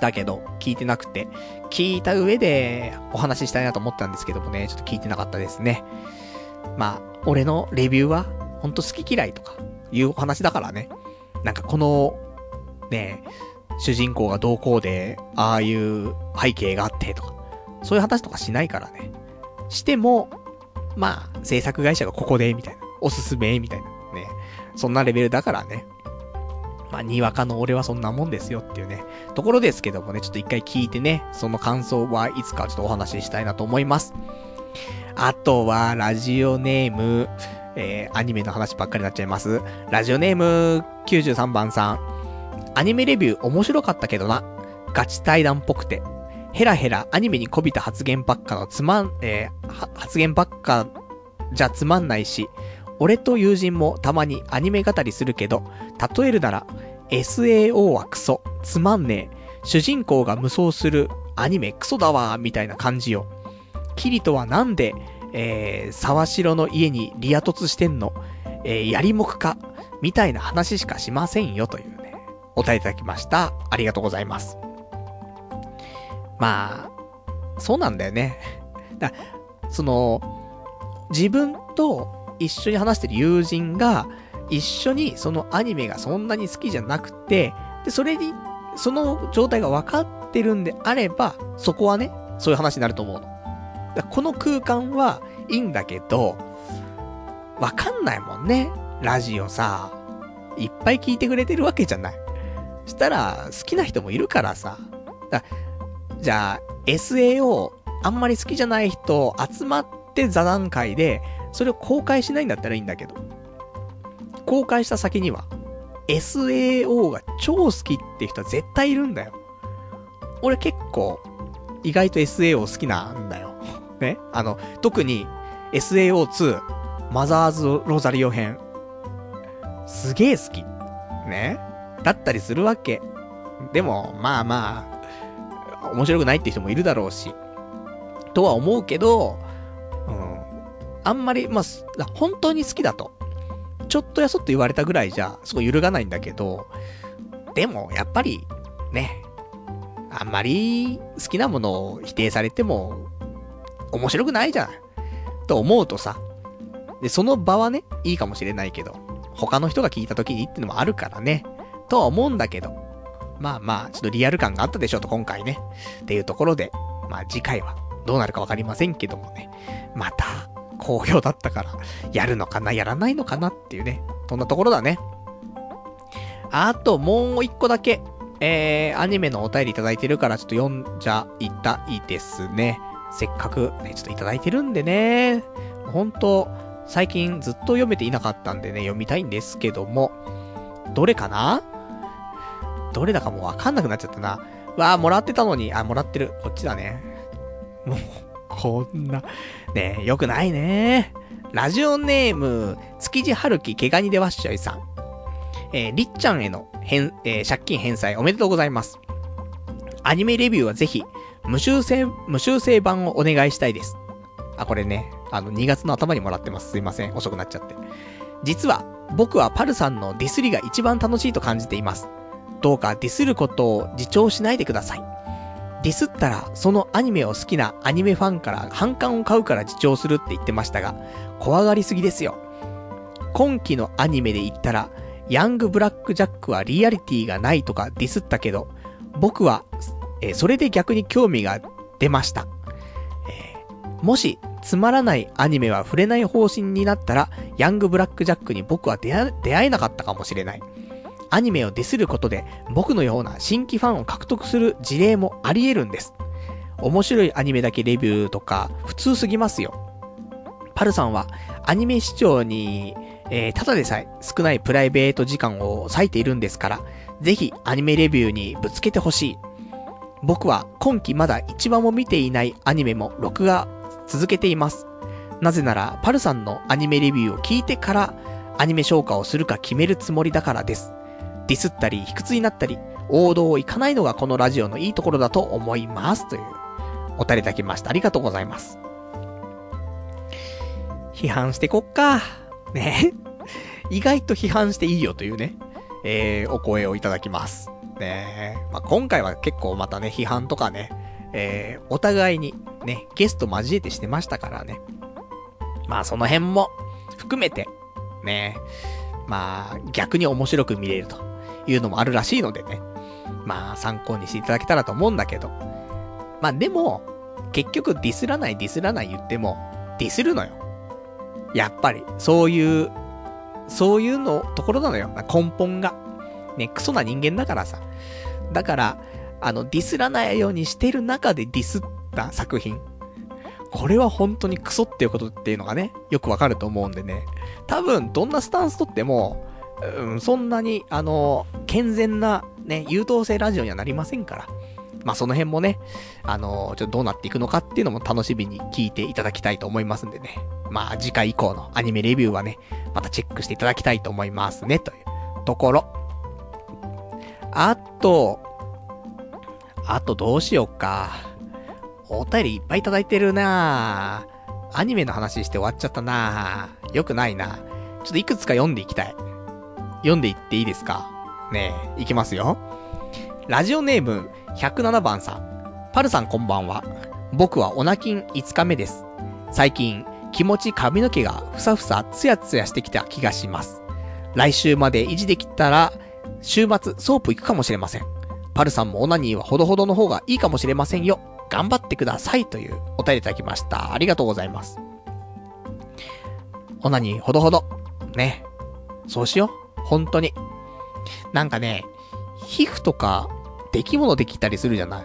だけど、聞いてなくて、聞いた上でお話ししたいなと思ったんですけどもね、ちょっと聞いてなかったですね。まあ、俺のレビューは、ほんと好き嫌いとか、いうお話だからね。なんかこの、ね、主人公がどうこうで、ああいう背景があってとか、そういう話とかしないからね。しても、まあ、制作会社がここで、みたいな。おすすめ、みたいな。ね。そんなレベルだからね。まあ、にわかの俺はそんなもんですよっていうね、ところですけどもね、ちょっと一回聞いてね、その感想はいつかちょっとお話ししたいなと思います。あとは、ラジオネーム、えー、アニメの話ばっかりになっちゃいます。ラジオネーム93番さん。アニメレビュー面白かったけどな。ガチ対談っぽくて。ヘラヘラアニメにこびた発言ばっかのつまん、えー、発言ばっかじゃつまんないし、俺と友人もたまにアニメ語りするけど、例えるなら、SAO はクソ、つまんねえ、主人公が無双するアニメクソだわ、みたいな感じよ。キリトはなんで、えー、沢城の家にリア突してんのえー、やりもくかみたいな話しかしませんよ、というね、お答えいただきました。ありがとうございます。まあ、そうなんだよね。だその、自分と一緒に話してる友人が、一緒にそのアニメがそんなに好きじゃなくて、で、それに、その状態が分かってるんであれば、そこはね、そういう話になると思うの。だこの空間はいいんだけど、わかんないもんね。ラジオさ、いっぱい聞いてくれてるわけじゃない。したら、好きな人もいるからさ。だじゃあ、SAO、あんまり好きじゃない人集まって座談会で、それを公開しないんだったらいいんだけど、公開した先には、SAO が超好きって人は絶対いるんだよ。俺結構、意外と SAO 好きなんだよ。ね？あの、特に SAO2、マザーズ・ロザリオ編。すげえ好き。ね？だったりするわけ。でも、まあまあ、面白くないって人もいるだろうし。とは思うけど、うんあんまり、まあ、本当に好きだと。ちょっとやそっと言われたぐらいじゃ、すごい揺るがないんだけど、でも、やっぱり、ね、あんまり好きなものを否定されても、面白くないじゃん。と思うとさ、で、その場はね、いいかもしれないけど、他の人が聞いた時にってのもあるからね、とは思うんだけど、まあまあ、ちょっとリアル感があったでしょうと、今回ね。っていうところで、まあ次回はどうなるかわかりませんけどもね、また、好評だったから、やるのかな、やらないのかなっていうね。そんなところだね。あと、もう一個だけ、えー、アニメのお便りいただいてるから、ちょっと読んじゃいたいですね。せっかく、ね、ちょっといただいてるんでね。ほんと、最近ずっと読めていなかったんでね、読みたいんですけども。どれかな？どれだかもうわかんなくなっちゃったな。わあ、もらってたのに、あ、もらってる。こっちだね。もう、こんな、ねえ、よくないね。ラジオネーム、築地春樹毛ガニでわっしょいさん。えー、りっちゃんへの返、えー、借金返済おめでとうございます。アニメレビューはぜひ、無修正、無修正版をお願いしたいです。あ、これね、あの、2月の頭にもらってます。すいません。遅くなっちゃって。実は、僕はパルさんのディスりが一番楽しいと感じています。どうかディスることを自重しないでください。ディスったら、そのアニメを好きなアニメファンから反感を買うから自重するって言ってましたが、怖がりすぎですよ。今期のアニメで言ったら、ヤングブラックジャックはリアリティがないとかディスったけど、僕は、え、それで逆に興味が出ました。えー、もし、つまらないアニメは触れない方針になったら、ヤングブラックジャックに僕は出会えなかったかもしれない。アニメをディスることで僕のような新規ファンを獲得する事例もあり得るんです。面白いアニメだけレビューとか普通すぎますよ。パルさんはアニメ視聴に、えー、ただでさえ少ないプライベート時間を割いているんですから、ぜひアニメレビューにぶつけてほしい。僕は今季まだ一番も見ていないアニメも録画続けています。なぜなら、パルさんのアニメレビューを聞いてから、アニメ消化をするか決めるつもりだからです。ディスったり、卑屈になったり、王道を行かないのがこのラジオのいいところだと思います。という、お便りいただきました。ありがとうございます。批判してこっか。ね。意外と批判していいよというね、えー、お声をいただきます。ねまあ、今回は結構またね、批判とかね、えー、お互いにね、ゲスト交えてしてましたからね。まあその辺も含めて、ね、まあ逆に面白く見れるというのもあるらしいのでね。まあ参考にしていただけたらと思うんだけど。まあでも、結局ディスらないディスらない言っても、ディスるのよ。やっぱり、そういう、そういうの、ところなのよ。根本が。ね、クソな人間だからさ。だから、あの、ディスらないようにしてる中でディスった作品。これは本当にクソっていうことっていうのがね、よくわかると思うんでね。多分、どんなスタンスとっても、うん、そんなに、あの、健全な、ね、優等生ラジオにはなりませんから。まあ、その辺もね、あの、ちょっとどうなっていくのかっていうのも楽しみに聞いていただきたいと思いますんでね。まあ、次回以降のアニメレビューはね、またチェックしていただきたいと思いますね、というところ。あと、あとどうしよっか。お便りいっぱいいただいてるなぁ。アニメの話して終わっちゃったなぁ。よくないな。ちょっといくつか読んでいきたい。読んでいっていいですか？ねえ、いきますよ。ラジオネーム107番さん。パルさんこんばんは。僕はオナキン5日目です。最近、気持ち髪の毛がふさふさツヤツヤしてきた気がします。来週まで維持できたら、週末ソープ行くかもしれません。パルさんもオナニーはほどほどの方がいいかもしれませんよ。頑張ってくださいというお便りいただきました。ありがとうございます。オナニーほどほど。ね。そうしよう。本当に。なんかね、皮膚とか、出来物できたりするじゃない。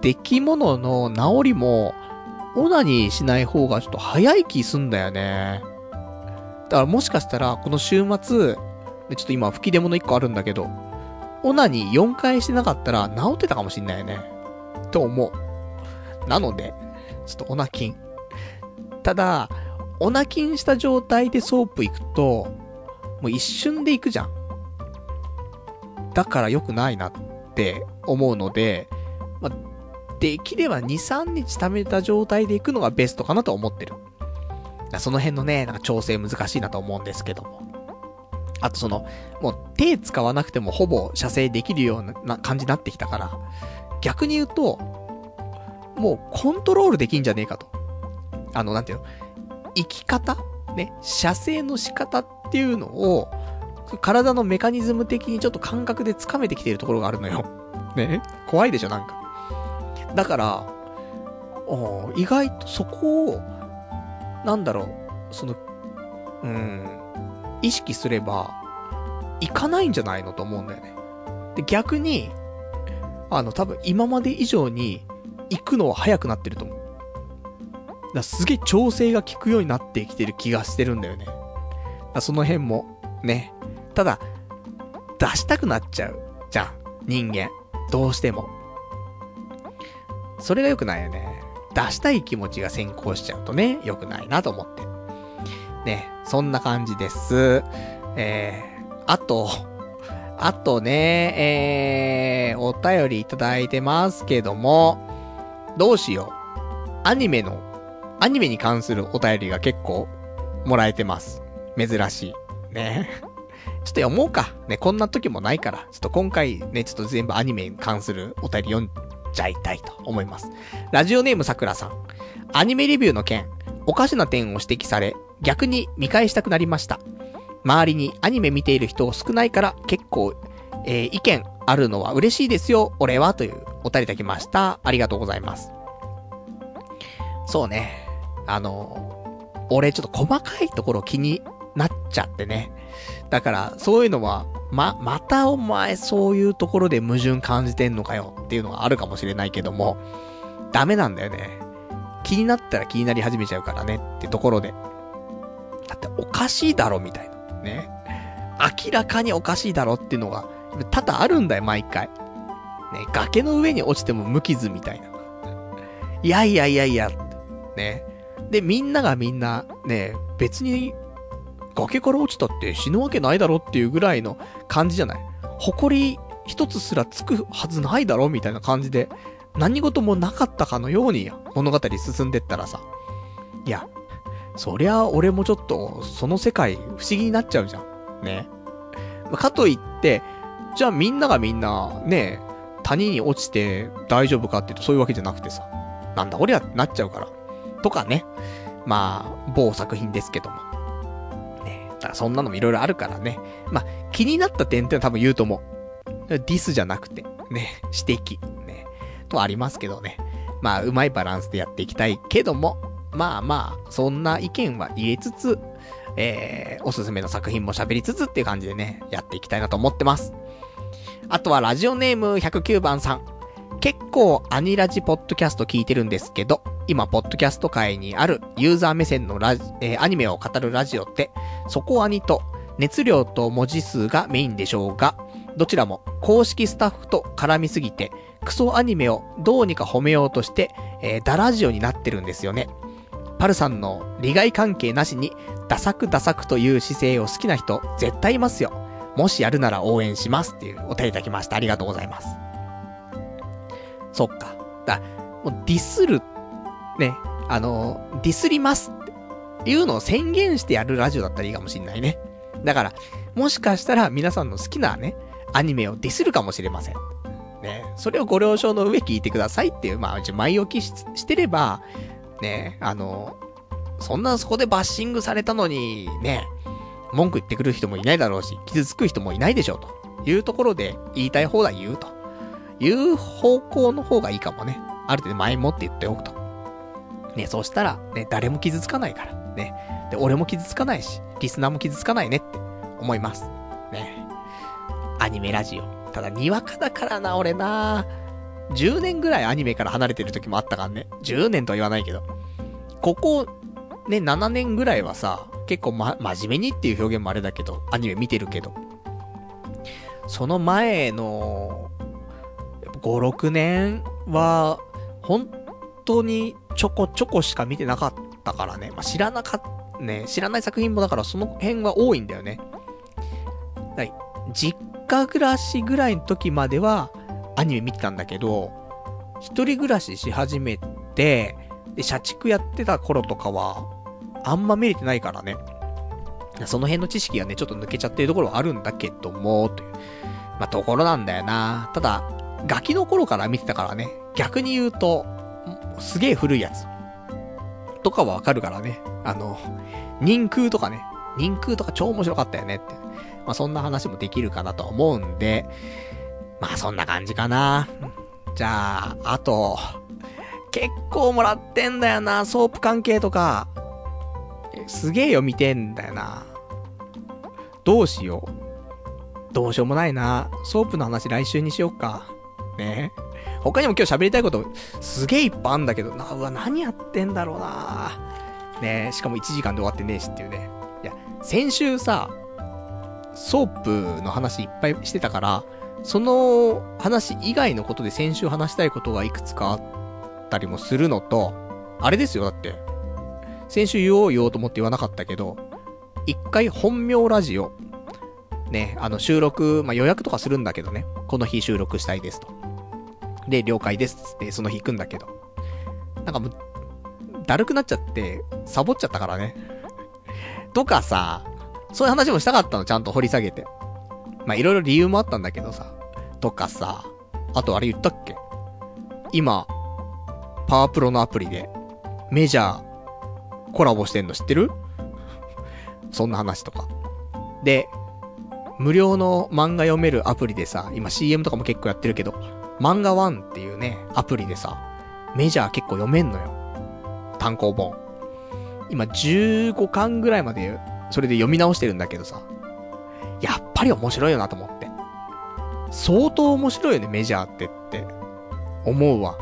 出来物の治りも、オナニーしない方がちょっと早い気すんだよね。だからもしかしたら、この週末、ちょっと今吹き出物1個あるんだけど、オナニー4回してなかったら治ってたかもしんないよね。と思う。なので、ちょっとオナキン。ただ、オナキンした状態でソープ行くと、もう一瞬で行くじゃん。だから良くないなって思うので、まあ、できれば2、3日貯めた状態で行くのがベストかなと思ってる。その辺のね、なんか調整難しいなと思うんですけども。あとその、もう手使わなくてもほぼ射精できるような感じになってきたから、逆に言うと、もうコントロールできんじゃねえかと。あの、なんていうの？生き方ね、射精の仕方っていうのを、体のメカニズム的にちょっと感覚で掴めてきているところがあるのよ。ね怖いでしょ、なんか。だから、意外とそこを、なんだろう、その、うん、意識すれば、いかないんじゃないのと思うんだよね。で、逆に、あの、多分今まで以上に行くのは早くなってると思う。だすげえ調整が効くようになってきてる気がしてるんだよね。だその辺も、ね。ただ、出したくなっちゃう。じゃん。人間。どうしても。それが良くないよね。出したい気持ちが先行しちゃうとね、良くないなと思って。ね。そんな感じです。えー、あと、あとね、えー、お便りいただいてますけども、どうしよう。アニメの、アニメに関するお便りが結構もらえてます。珍しい。ね。ちょっと読もうか。ね、こんな時もないから。ちょっと今回ね、ちょっと全部アニメに関するお便り読んじゃいたいと思います。ラジオネームさくらさん。アニメレビューの件、おかしな点を指摘され、逆に見返したくなりました。周りにアニメ見ている人少ないから結構、えー、意見あるのは嬉しいですよ、俺は、というお便りいただきました。ありがとうございます。そうね。あの、俺ちょっと細かいところ気になっちゃってね。だから、そういうのは、ま、またお前そういうところで矛盾感じてんのかよっていうのがあるかもしれないけども、ダメなんだよね。気になったら気になり始めちゃうからねってところで。だっておかしいだろみたいな。ね。明らかにおかしいだろっていうのが、多々あるんだよ、毎回。ね、崖の上に落ちても無傷みたいな。いやいやいやいや、ね。で、みんながみんな、ね、別に、崖から落ちたって死ぬわけないだろっていうぐらいの感じじゃない？誇り一つすらつくはずないだろみたいな感じで、何事もなかったかのように物語進んでったらさ、いや、そりゃ俺もちょっと、その世界不思議になっちゃうじゃん。ね。かといって、じゃあみんながみんな、ね、谷に落ちて大丈夫かっていうとそういうわけじゃなくてさ、なんだこりゃってなっちゃうから。とかね。まあ、某作品ですけども。ね。だからそんなのもいろいろあるからね。まあ、気になった点って多分言うと思う。ディスじゃなくて、ね、指摘、ね。とありますけどね。まあ、うまいバランスでやっていきたいけども、まあまあ、そんな意見は入れつつ、えー、おすすめの作品も喋りつつっていう感じでね、やっていきたいなと思ってます。あとはラジオネーム109番さん。結構アニラジポッドキャスト聞いてるんですけど、今、ポッドキャスト界にあるユーザー目線のラジ、えーアニメを語るラジオって、そこアニと熱量と文字数がメインでしょうが、どちらも公式スタッフと絡みすぎて、クソアニメをどうにか褒めようとして、えーダラジオになってるんですよね。パルさんの利害関係なしに、ダサくダサくという姿勢を好きな人、絶対いますよ。もしやるなら応援しますっていうお便りいただきました。ありがとうございます。そっか。だ、もうディスる、ね、あの、ディスりますっていうのを宣言してやるラジオだったらいいかもしんないね。だから、もしかしたら皆さんの好きなね、アニメをディスるかもしれません。ね、それをご了承の上聞いてくださいっていう、まあ、一応前置きしてれば、ね、あの、そんなそこでバッシングされたのに、ね、文句言ってくる人もいないだろうし、傷つく人もいないでしょう、というところで言いたい放題言うと。いう方向の方がいいかもね。ある程度前もって言っておくと。ね、そうしたら、ね、誰も傷つかないから。ね。で、俺も傷つかないし、リスナーも傷つかないねって思います。ね。アニメラジオ。ただ、にわかだからな、俺な。10年ぐらいアニメから離れてる時もあったからね。10年とは言わないけど。ここ、ね、7年ぐらいはさ、結構ま、真面目にっていう表現もあれだけど、アニメ見てるけど。その前の、5、6年は、本当にちょこちょこしか見てなかったからね。まあ、知らなかっ、ね、知らない作品もだからその辺は多いんだよね。だい実家暮らしぐらいの時まではアニメ見てたんだけど、一人暮らしし始めて、で、社畜やってた頃とかは、あんま見れてないからね。その辺の知識がね、ちょっと抜けちゃってるところはあるんだけども、という。まあ、ところなんだよな。ただ、ガキの頃から見てたからね。逆に言うと、すげえ古いやつ。とかはわかるからね。あの、人空とかね。人空とか超面白かったよねって。まあ、そんな話もできるかなと思うんで、まあ、そんな感じかな。じゃあ、あと、結構もらってんだよな、ソープ関係とか。すげえよ、見てんだよな。どうしよう。どうしようもないな。ソープの話来週にしよっか。ね他にも今日喋りたいこと、すげえいっぱいあんだけどな、うわ、何やってんだろうな。ねしかも1時間で終わってねえしっていうね。いや、先週さ、ソープの話いっぱいしてたから、その話以外のことで先週話したいことがいくつかあったりもするのと、あれですよ、だって。先週言おう言おうと思って言わなかったけど、一回本名ラジオ、ね、あの収録、まあ、予約とかするんだけどね、この日収録したいですと。で、了解ですっつってその日行くんだけど、なんかもう、だるくなっちゃって、サボっちゃったからね。とかさ、そういう話もしたかったの、ちゃんと掘り下げて。まあ、いろいろ理由もあったんだけどさ。とかさ、あとあれ言ったっけ？今、パワープロのアプリで、メジャー、コラボしてんの知ってる？そんな話とか。で、無料の漫画読めるアプリでさ、今 CM とかも結構やってるけど、漫画ワンっていうね、アプリでさ、メジャー結構読めんのよ。単行本。今15巻ぐらいまで、それで読み直してるんだけどさ、やっぱり面白いよなと思って。相当面白いよね、メジャーってって。思うわ。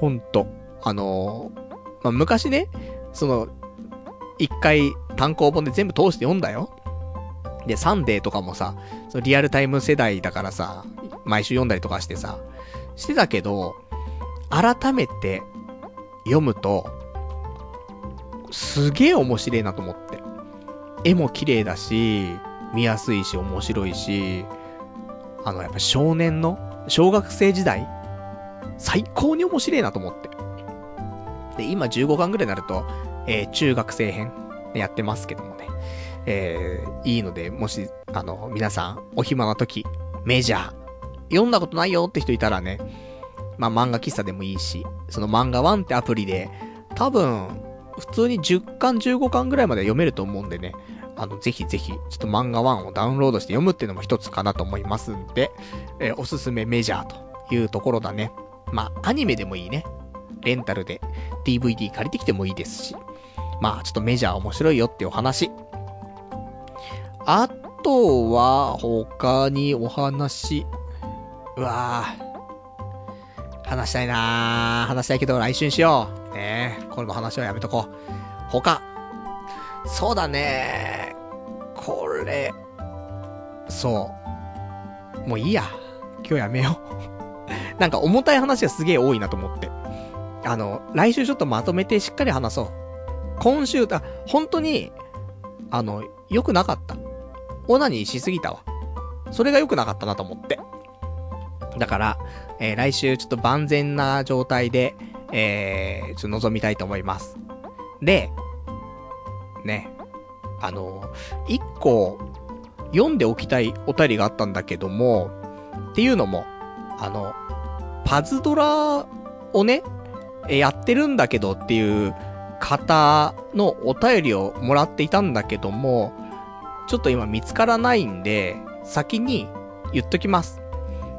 ほんと。あのー、まあ、昔ね、その、一回単行本で全部通して読んだよ。で、サンデーとかもさ、そのリアルタイム世代だからさ、毎週読んだりとかしてさ、してたけど、改めて読むと、すげえ面白いなと思って。絵も綺麗だし、見やすいし、面白いし、あの、やっぱ少年の、小学生時代、最高に面白いなと思って。で、今15巻ぐらいになると、えー、中学生編やってますけどもね。えー、いいので、もし、あの、皆さん、お暇な時、メジャー、読んだことないよって人いたらね、まあ、漫画喫茶でもいいし、その漫画ワンってアプリで、多分、普通に10巻15巻ぐらいまで読めると思うんでね、あの、ぜひぜひ、ちょっと漫画1をダウンロードして読むっていうのも一つかなと思いますんで、えー、おすすめメジャーというところだね。まあ、アニメでもいいね。レンタルで DVD 借りてきてもいいですし。まあ、ちょっとメジャー面白いよっていうお話。あとは、他にお話。うわぁ。話したいなぁ。話したいけど来週にしよう。ねえ、これも話はやめとこう。他。そうだねこれ。そう。もういいや。今日やめよう なんか重たい話がすげえ多いなと思って。あの、来週ちょっとまとめてしっかり話そう。今週、あ、本当に、あの、良くなかった。オナニーしすぎたわ。それが良くなかったなと思って。だから、えー、来週ちょっと万全な状態で、えー、ちょっと望みたいと思います。で、ね、あの、一個、読んでおきたいお便りがあったんだけども、っていうのも、あの、パズドラをね、えやってるんだけどっていう方のお便りをもらっていたんだけども、ちょっと今見つからないんで、先に言っときます。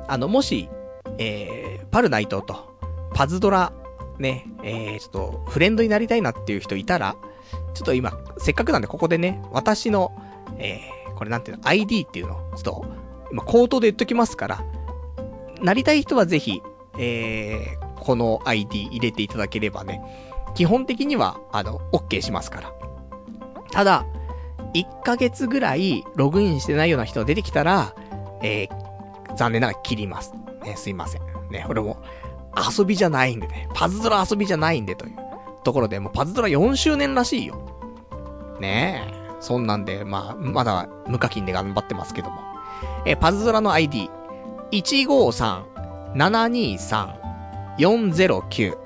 あの、もし、えー、パルナイトと、パズドラ、ね、えー、ちょっと、フレンドになりたいなっていう人いたら、ちょっと今、せっかくなんでここでね、私の、えー、これなんていうの、ID っていうのちょっと、今、口頭で言っときますから、なりたい人はぜひ、えー、この ID 入れていただければね、基本的には、あの、OK しますから。ただ、1ヶ月ぐらいログインしてないような人が出てきたら、えー、残念ながら切ります。ね、すいません。ね、これも、遊びじゃないんでね、パズドラ遊びじゃないんでというところで、もうパズドラ4周年らしいよ。ねえ。そんなんで、まあ、まだ無課金で頑張ってますけども。えー、パズドラの ID、153-723-409。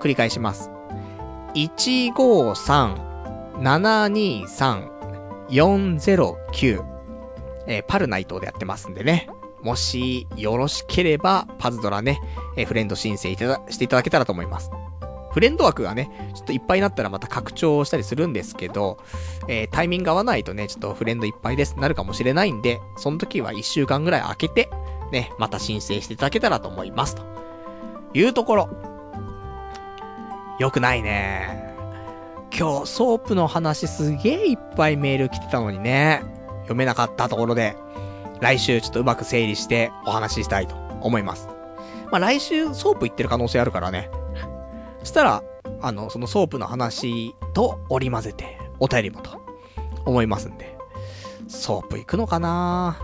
繰り返します。153-723-409 409、えー、パルナイトでやってますんでね。もし、よろしければ、パズドラね、えー、フレンド申請いただ、していただけたらと思います。フレンド枠がね、ちょっといっぱいになったらまた拡張したりするんですけど、えー、タイミング合わないとね、ちょっとフレンドいっぱいですなるかもしれないんで、その時は1週間ぐらい空けて、ね、また申請していただけたらと思います。というところ。よくないね。今日、ソープの話すげえいっぱいメール来てたのにね、読めなかったところで、来週ちょっとうまく整理してお話ししたいと思います。まあ、来週ソープ行ってる可能性あるからね。そしたら、あの、そのソープの話と織り交ぜて、お便りもと、思いますんで。ソープ行くのかな？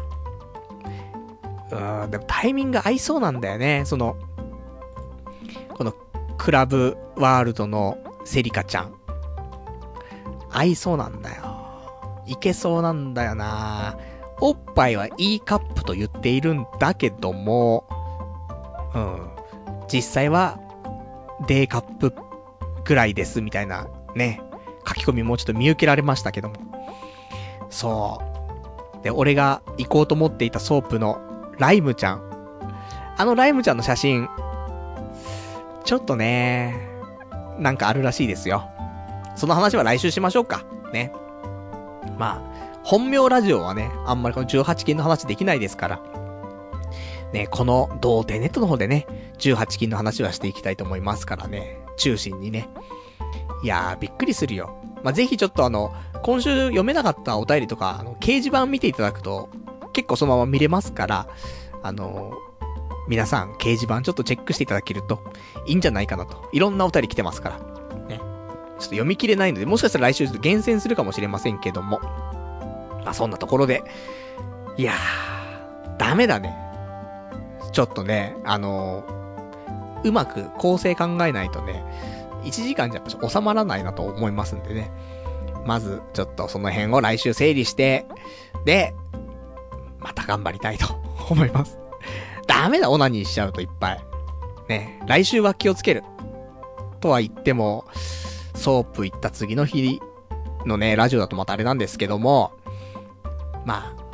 うーん、でもタイミング合いそうなんだよね。その、この、クラブワールドのセリカちゃん。合いそうなんだよ。いけそうなんだよなおっぱいは E カップと言っているんだけども、うん。実際は、D カップぐらいですみたいなね、書き込みもうちょっと見受けられましたけども。そう。で、俺が行こうと思っていたソープのライムちゃん。あのライムちゃんの写真、ちょっとね、なんかあるらしいですよ。その話は来週しましょうか。ね。まあ、本名ラジオはね、あんまりこの18金の話できないですから。ね、この童貞ネットの方でね、18金の話はしていきたいと思いますからね。中心にね。いやー、びっくりするよ。まあ、ぜひちょっとあの、今週読めなかったお便りとか、あの、掲示板見ていただくと、結構そのまま見れますから、あの皆さん掲示板ちょっとチェックしていただけるといいんじゃないかなと。いろんなお便り来てますから。ちょっと読み切れないので、もしかしたら来週ちょっと厳選するかもしれませんけども。まあそんなところで。いやー、ダメだね。ちょっとね、あのうまく構成考えないとね、1時間じゃ収まらないなと思いますんでね。まず、ちょっとその辺を来週整理して、で、また頑張りたいと思います。ダメだ、オナニーしちゃうといっぱい。ね、来週は気をつける。とは言っても、ソープ行った次の日のね、ラジオだとまたあれなんですけども、まあ、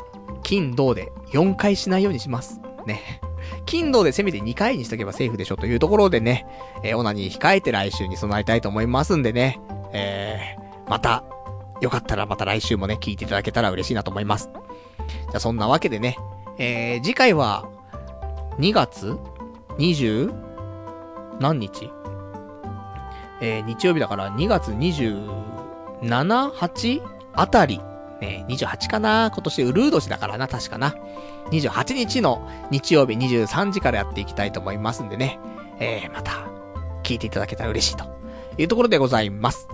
金、土で4回しないようにします。ね。金、土でせめて2回にしとけばセーフでしょというところでね、えー、オナニー控えて来週に備えたいと思いますんでね、えー、また、よかったらまた来週もね、聞いていただけたら嬉しいなと思います。じゃあそんなわけでね、えー、次回は、2月 ?20? 何日？えー、日曜日だから2月27、8? あたり。ね、28かな今年ウルー年だからな、確かな。28日の日曜日23時からやっていきたいと思いますんでね。えー、また、聞いていただけたら嬉しいというところでございます。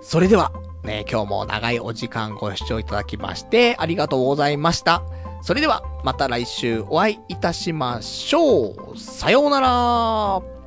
それでは、ね、今日も長いお時間ご視聴いただきまして、ありがとうございました。それでは、また来週お会いいたしましょう。さようなら